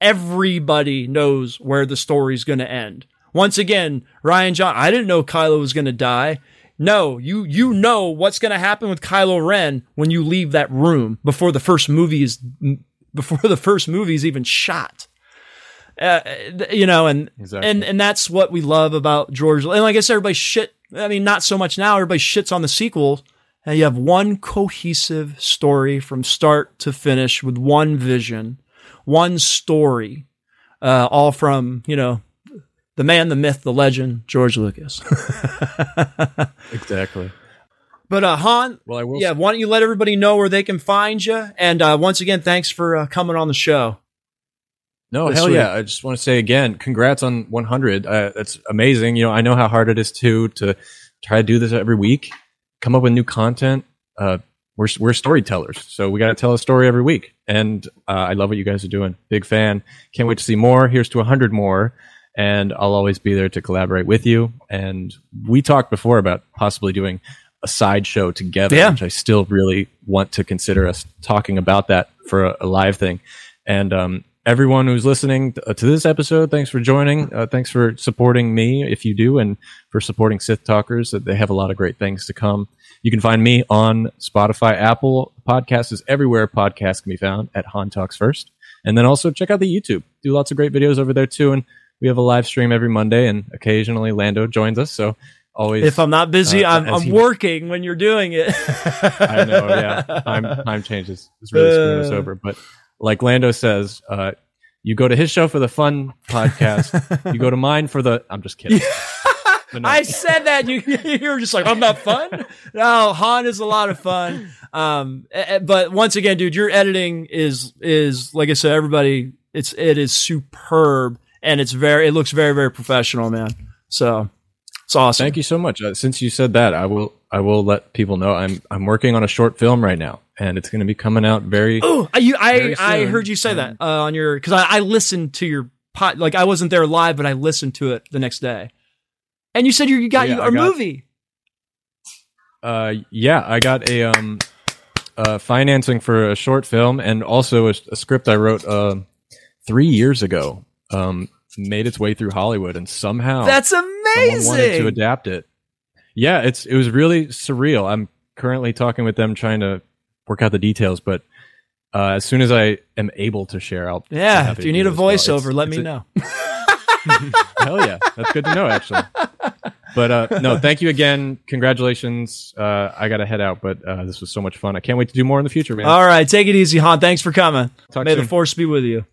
Everybody knows where the story's going to end. Once again, Rian John, I didn't know Kylo was going to die. No, you you know what's going to happen with Kylo Ren when you leave that room before the first movie is [LAUGHS] before the first movie is even shot. Uh, you know, and Exactly. and and that's what we love about George. And I guess everybody shit. I mean, not so much now. Everybody shits on the sequels. And you have one cohesive story from start to finish with one vision, one story, uh, all from you know the man, the myth, the legend, George Lucas. [LAUGHS] exactly. but uh, Han, Well, I will. yeah, why don't you let everybody know where they can find you? And uh, once again, thanks for uh, coming on the show. No, hell yeah! I just want to say again, congrats on 100. Uh, that's amazing. You know, I know how hard it is too to try to do this every week, come up with new content. Uh, we're we're storytellers, so we got to tell a story every week. And uh, I love what you guys are doing. Big fan. Can't wait to see more. Here's to 100 more, and I'll always be there to collaborate with you. And we talked before about possibly doing a side show together, Yeah. which I still really want to consider us talking about that for a, a live thing. And um, everyone who's listening t- uh, to this episode, thanks for joining. Uh, thanks for supporting me if you do, and for supporting Sith Talkers. That they have a lot of great things to come. You can find me on Spotify, Apple Podcasts is everywhere podcasts can be found at Han Talks First, and then also check out the YouTube. Do lots of great videos over there too, and we have a live stream every Monday, and occasionally Lando joins us. So always, If I'm not busy, Uh, I'm, I'm he- working when you're doing it. [LAUGHS] I know, yeah. Time [LAUGHS] time changes. It's really screwing us Uh. over. But like Lando says, uh, you go to his show for the fun podcast. you go to [LAUGHS] mine for the. I'm just kidding. No. I said that you you were just like I'm not fun. No, Han is a lot of fun. Um, but once again, dude, your editing is is like I said, everybody, it's it is superb and it's very it looks very very professional, man. So it's awesome. Thank you so much. Uh, since you said that, I will I will let people know I'm I'm working on a short film right now, and it's going to be coming out very. Oh, I- you, I, I heard you say that uh, on your because I, I listened to your pot like I wasn't there live, but I listened to it the next day, and you said you, you got Yeah, you I a got- movie. Uh, yeah, I got a um, uh, financing for a short film and also a, a script I wrote uh, three years ago. Um, made its way through Hollywood, and somehow That's amazing. wanted to adapt it. Yeah, it's it was really surreal. I'm currently talking with them trying to work out the details, but uh, as soon as I am able to share, I'll Yeah, if you need a well. voiceover, It's- let me a- know. [LAUGHS] Hell yeah, that's good to know actually. But uh, no, thank you again. Congratulations. Uh, I got to head out, but uh, this was so much fun. I can't wait to do more in the future, man. All right, take it easy, Han. Thanks for coming. Talk May soon. the force be with you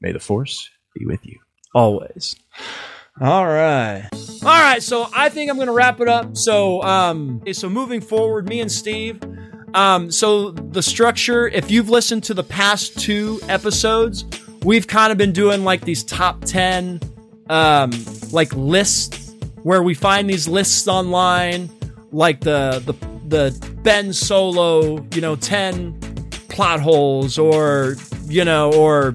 May the force be with you. always. All right. All right, so I think I'm going to wrap it up. So, um, so moving forward, me and Steve. Um, so the structure, if you've listened to the past two episodes, we've kind of been doing like these top 10, um, like lists where we find these lists online, like the, the, the Ben Solo, you know, 10 plot holes or, you know, or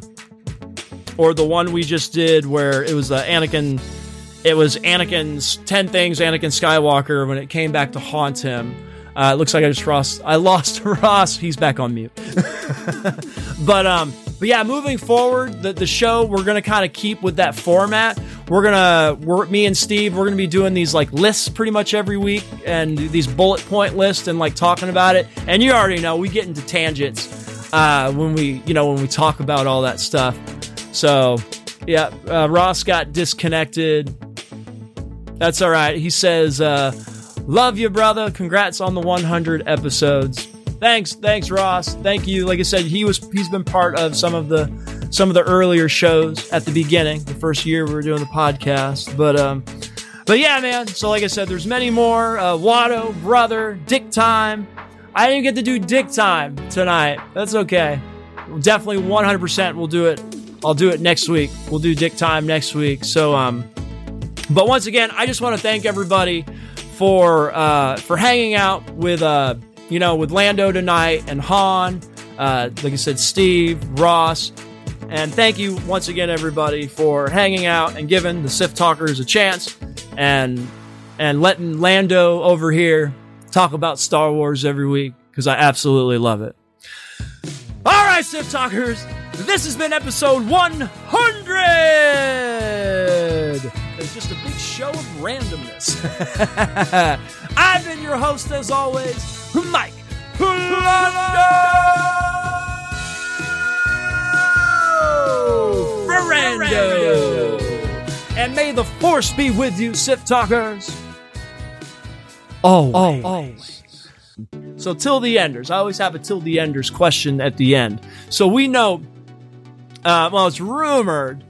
or the one we just did where it was uh, Anakin. It was Anakin's ten things Anakin Skywalker when it came back to haunt him. Uh, it looks like I just lost. I lost [LAUGHS] Ross. He's back on mute. [LAUGHS] but um, but yeah, moving forward, the the show we're gonna kind of keep with that format. We're gonna we're me and Steve. We're gonna be doing these like lists pretty much every week, and these bullet point lists, and like talking about it. And you already know we get into tangents uh, when we you know when we talk about all that stuff. So yeah, uh, Ross got disconnected. That's all right. He says, uh, "Love you, brother. Congrats on the 100 episodes." Thanks, thanks, Ross. Thank you. Like I said, he was he's been part of some of the some of the earlier shows at the beginning, the first year we were doing the podcast. But um, but yeah, man. So like I said, there's many more. Uh, Watto, brother, Dick Time. I didn't get to do Dick Time tonight. That's okay. Definitely 100% we'll do it. I'll do it next week. We'll do Dick Time next week. So um, but once again, I just want to thank everybody for uh, for hanging out with uh, you know with Lando tonight and Han. Uh, like I said, Steve, Ross, and thank you once again, everybody, for hanging out and giving the Sith Talkers a chance and and letting Lando over here talk about Star Wars every week because I absolutely love it. All right, Sith Talkers, this has been episode 100. It's just a big show of randomness. [LAUGHS] I've been your host, as always, Mike Lando Ferrando. And may the force be with you, Sith Talkers. Always. Always. So, till the enders. I always have a till the enders question at the end. So, we know, uh, well, it's rumored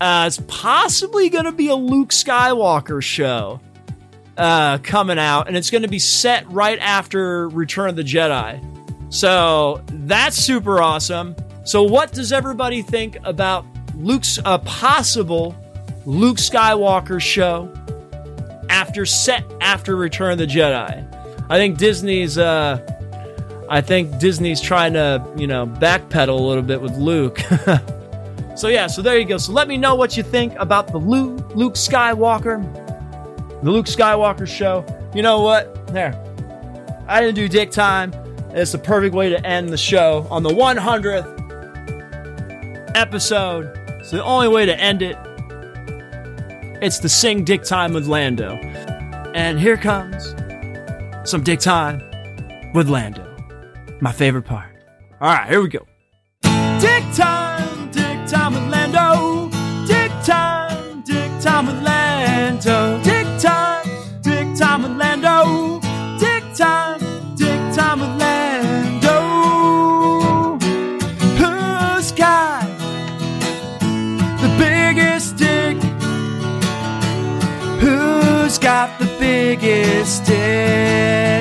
uh, it's possibly going to be a Luke Skywalker show uh, coming out, and it's going to be set right after Return of the Jedi. So that's super awesome. So, what does everybody think about Luke's a possible Luke Skywalker show after set after Return of the Jedi? I think Disney's. Uh, I think Disney's trying to, you know, backpedal a little bit with Luke. [LAUGHS] So yeah, so there you go. So let me know what you think about the Luke, Luke Skywalker, the Luke Skywalker show. You know what? There, I didn't do dick time. It's the perfect way to end the show on the 100th episode. It's the only way to end it. It's the sing dick time with Lando, and here comes some dick time with Lando. My favorite part. All right, here we go. Dick time, dick time with Lando. Dick time, dick time with Lando. Dick time, dick time with Lando. Dick time, dick time with Lando. Who's got the biggest dick? Who's got the biggest dick?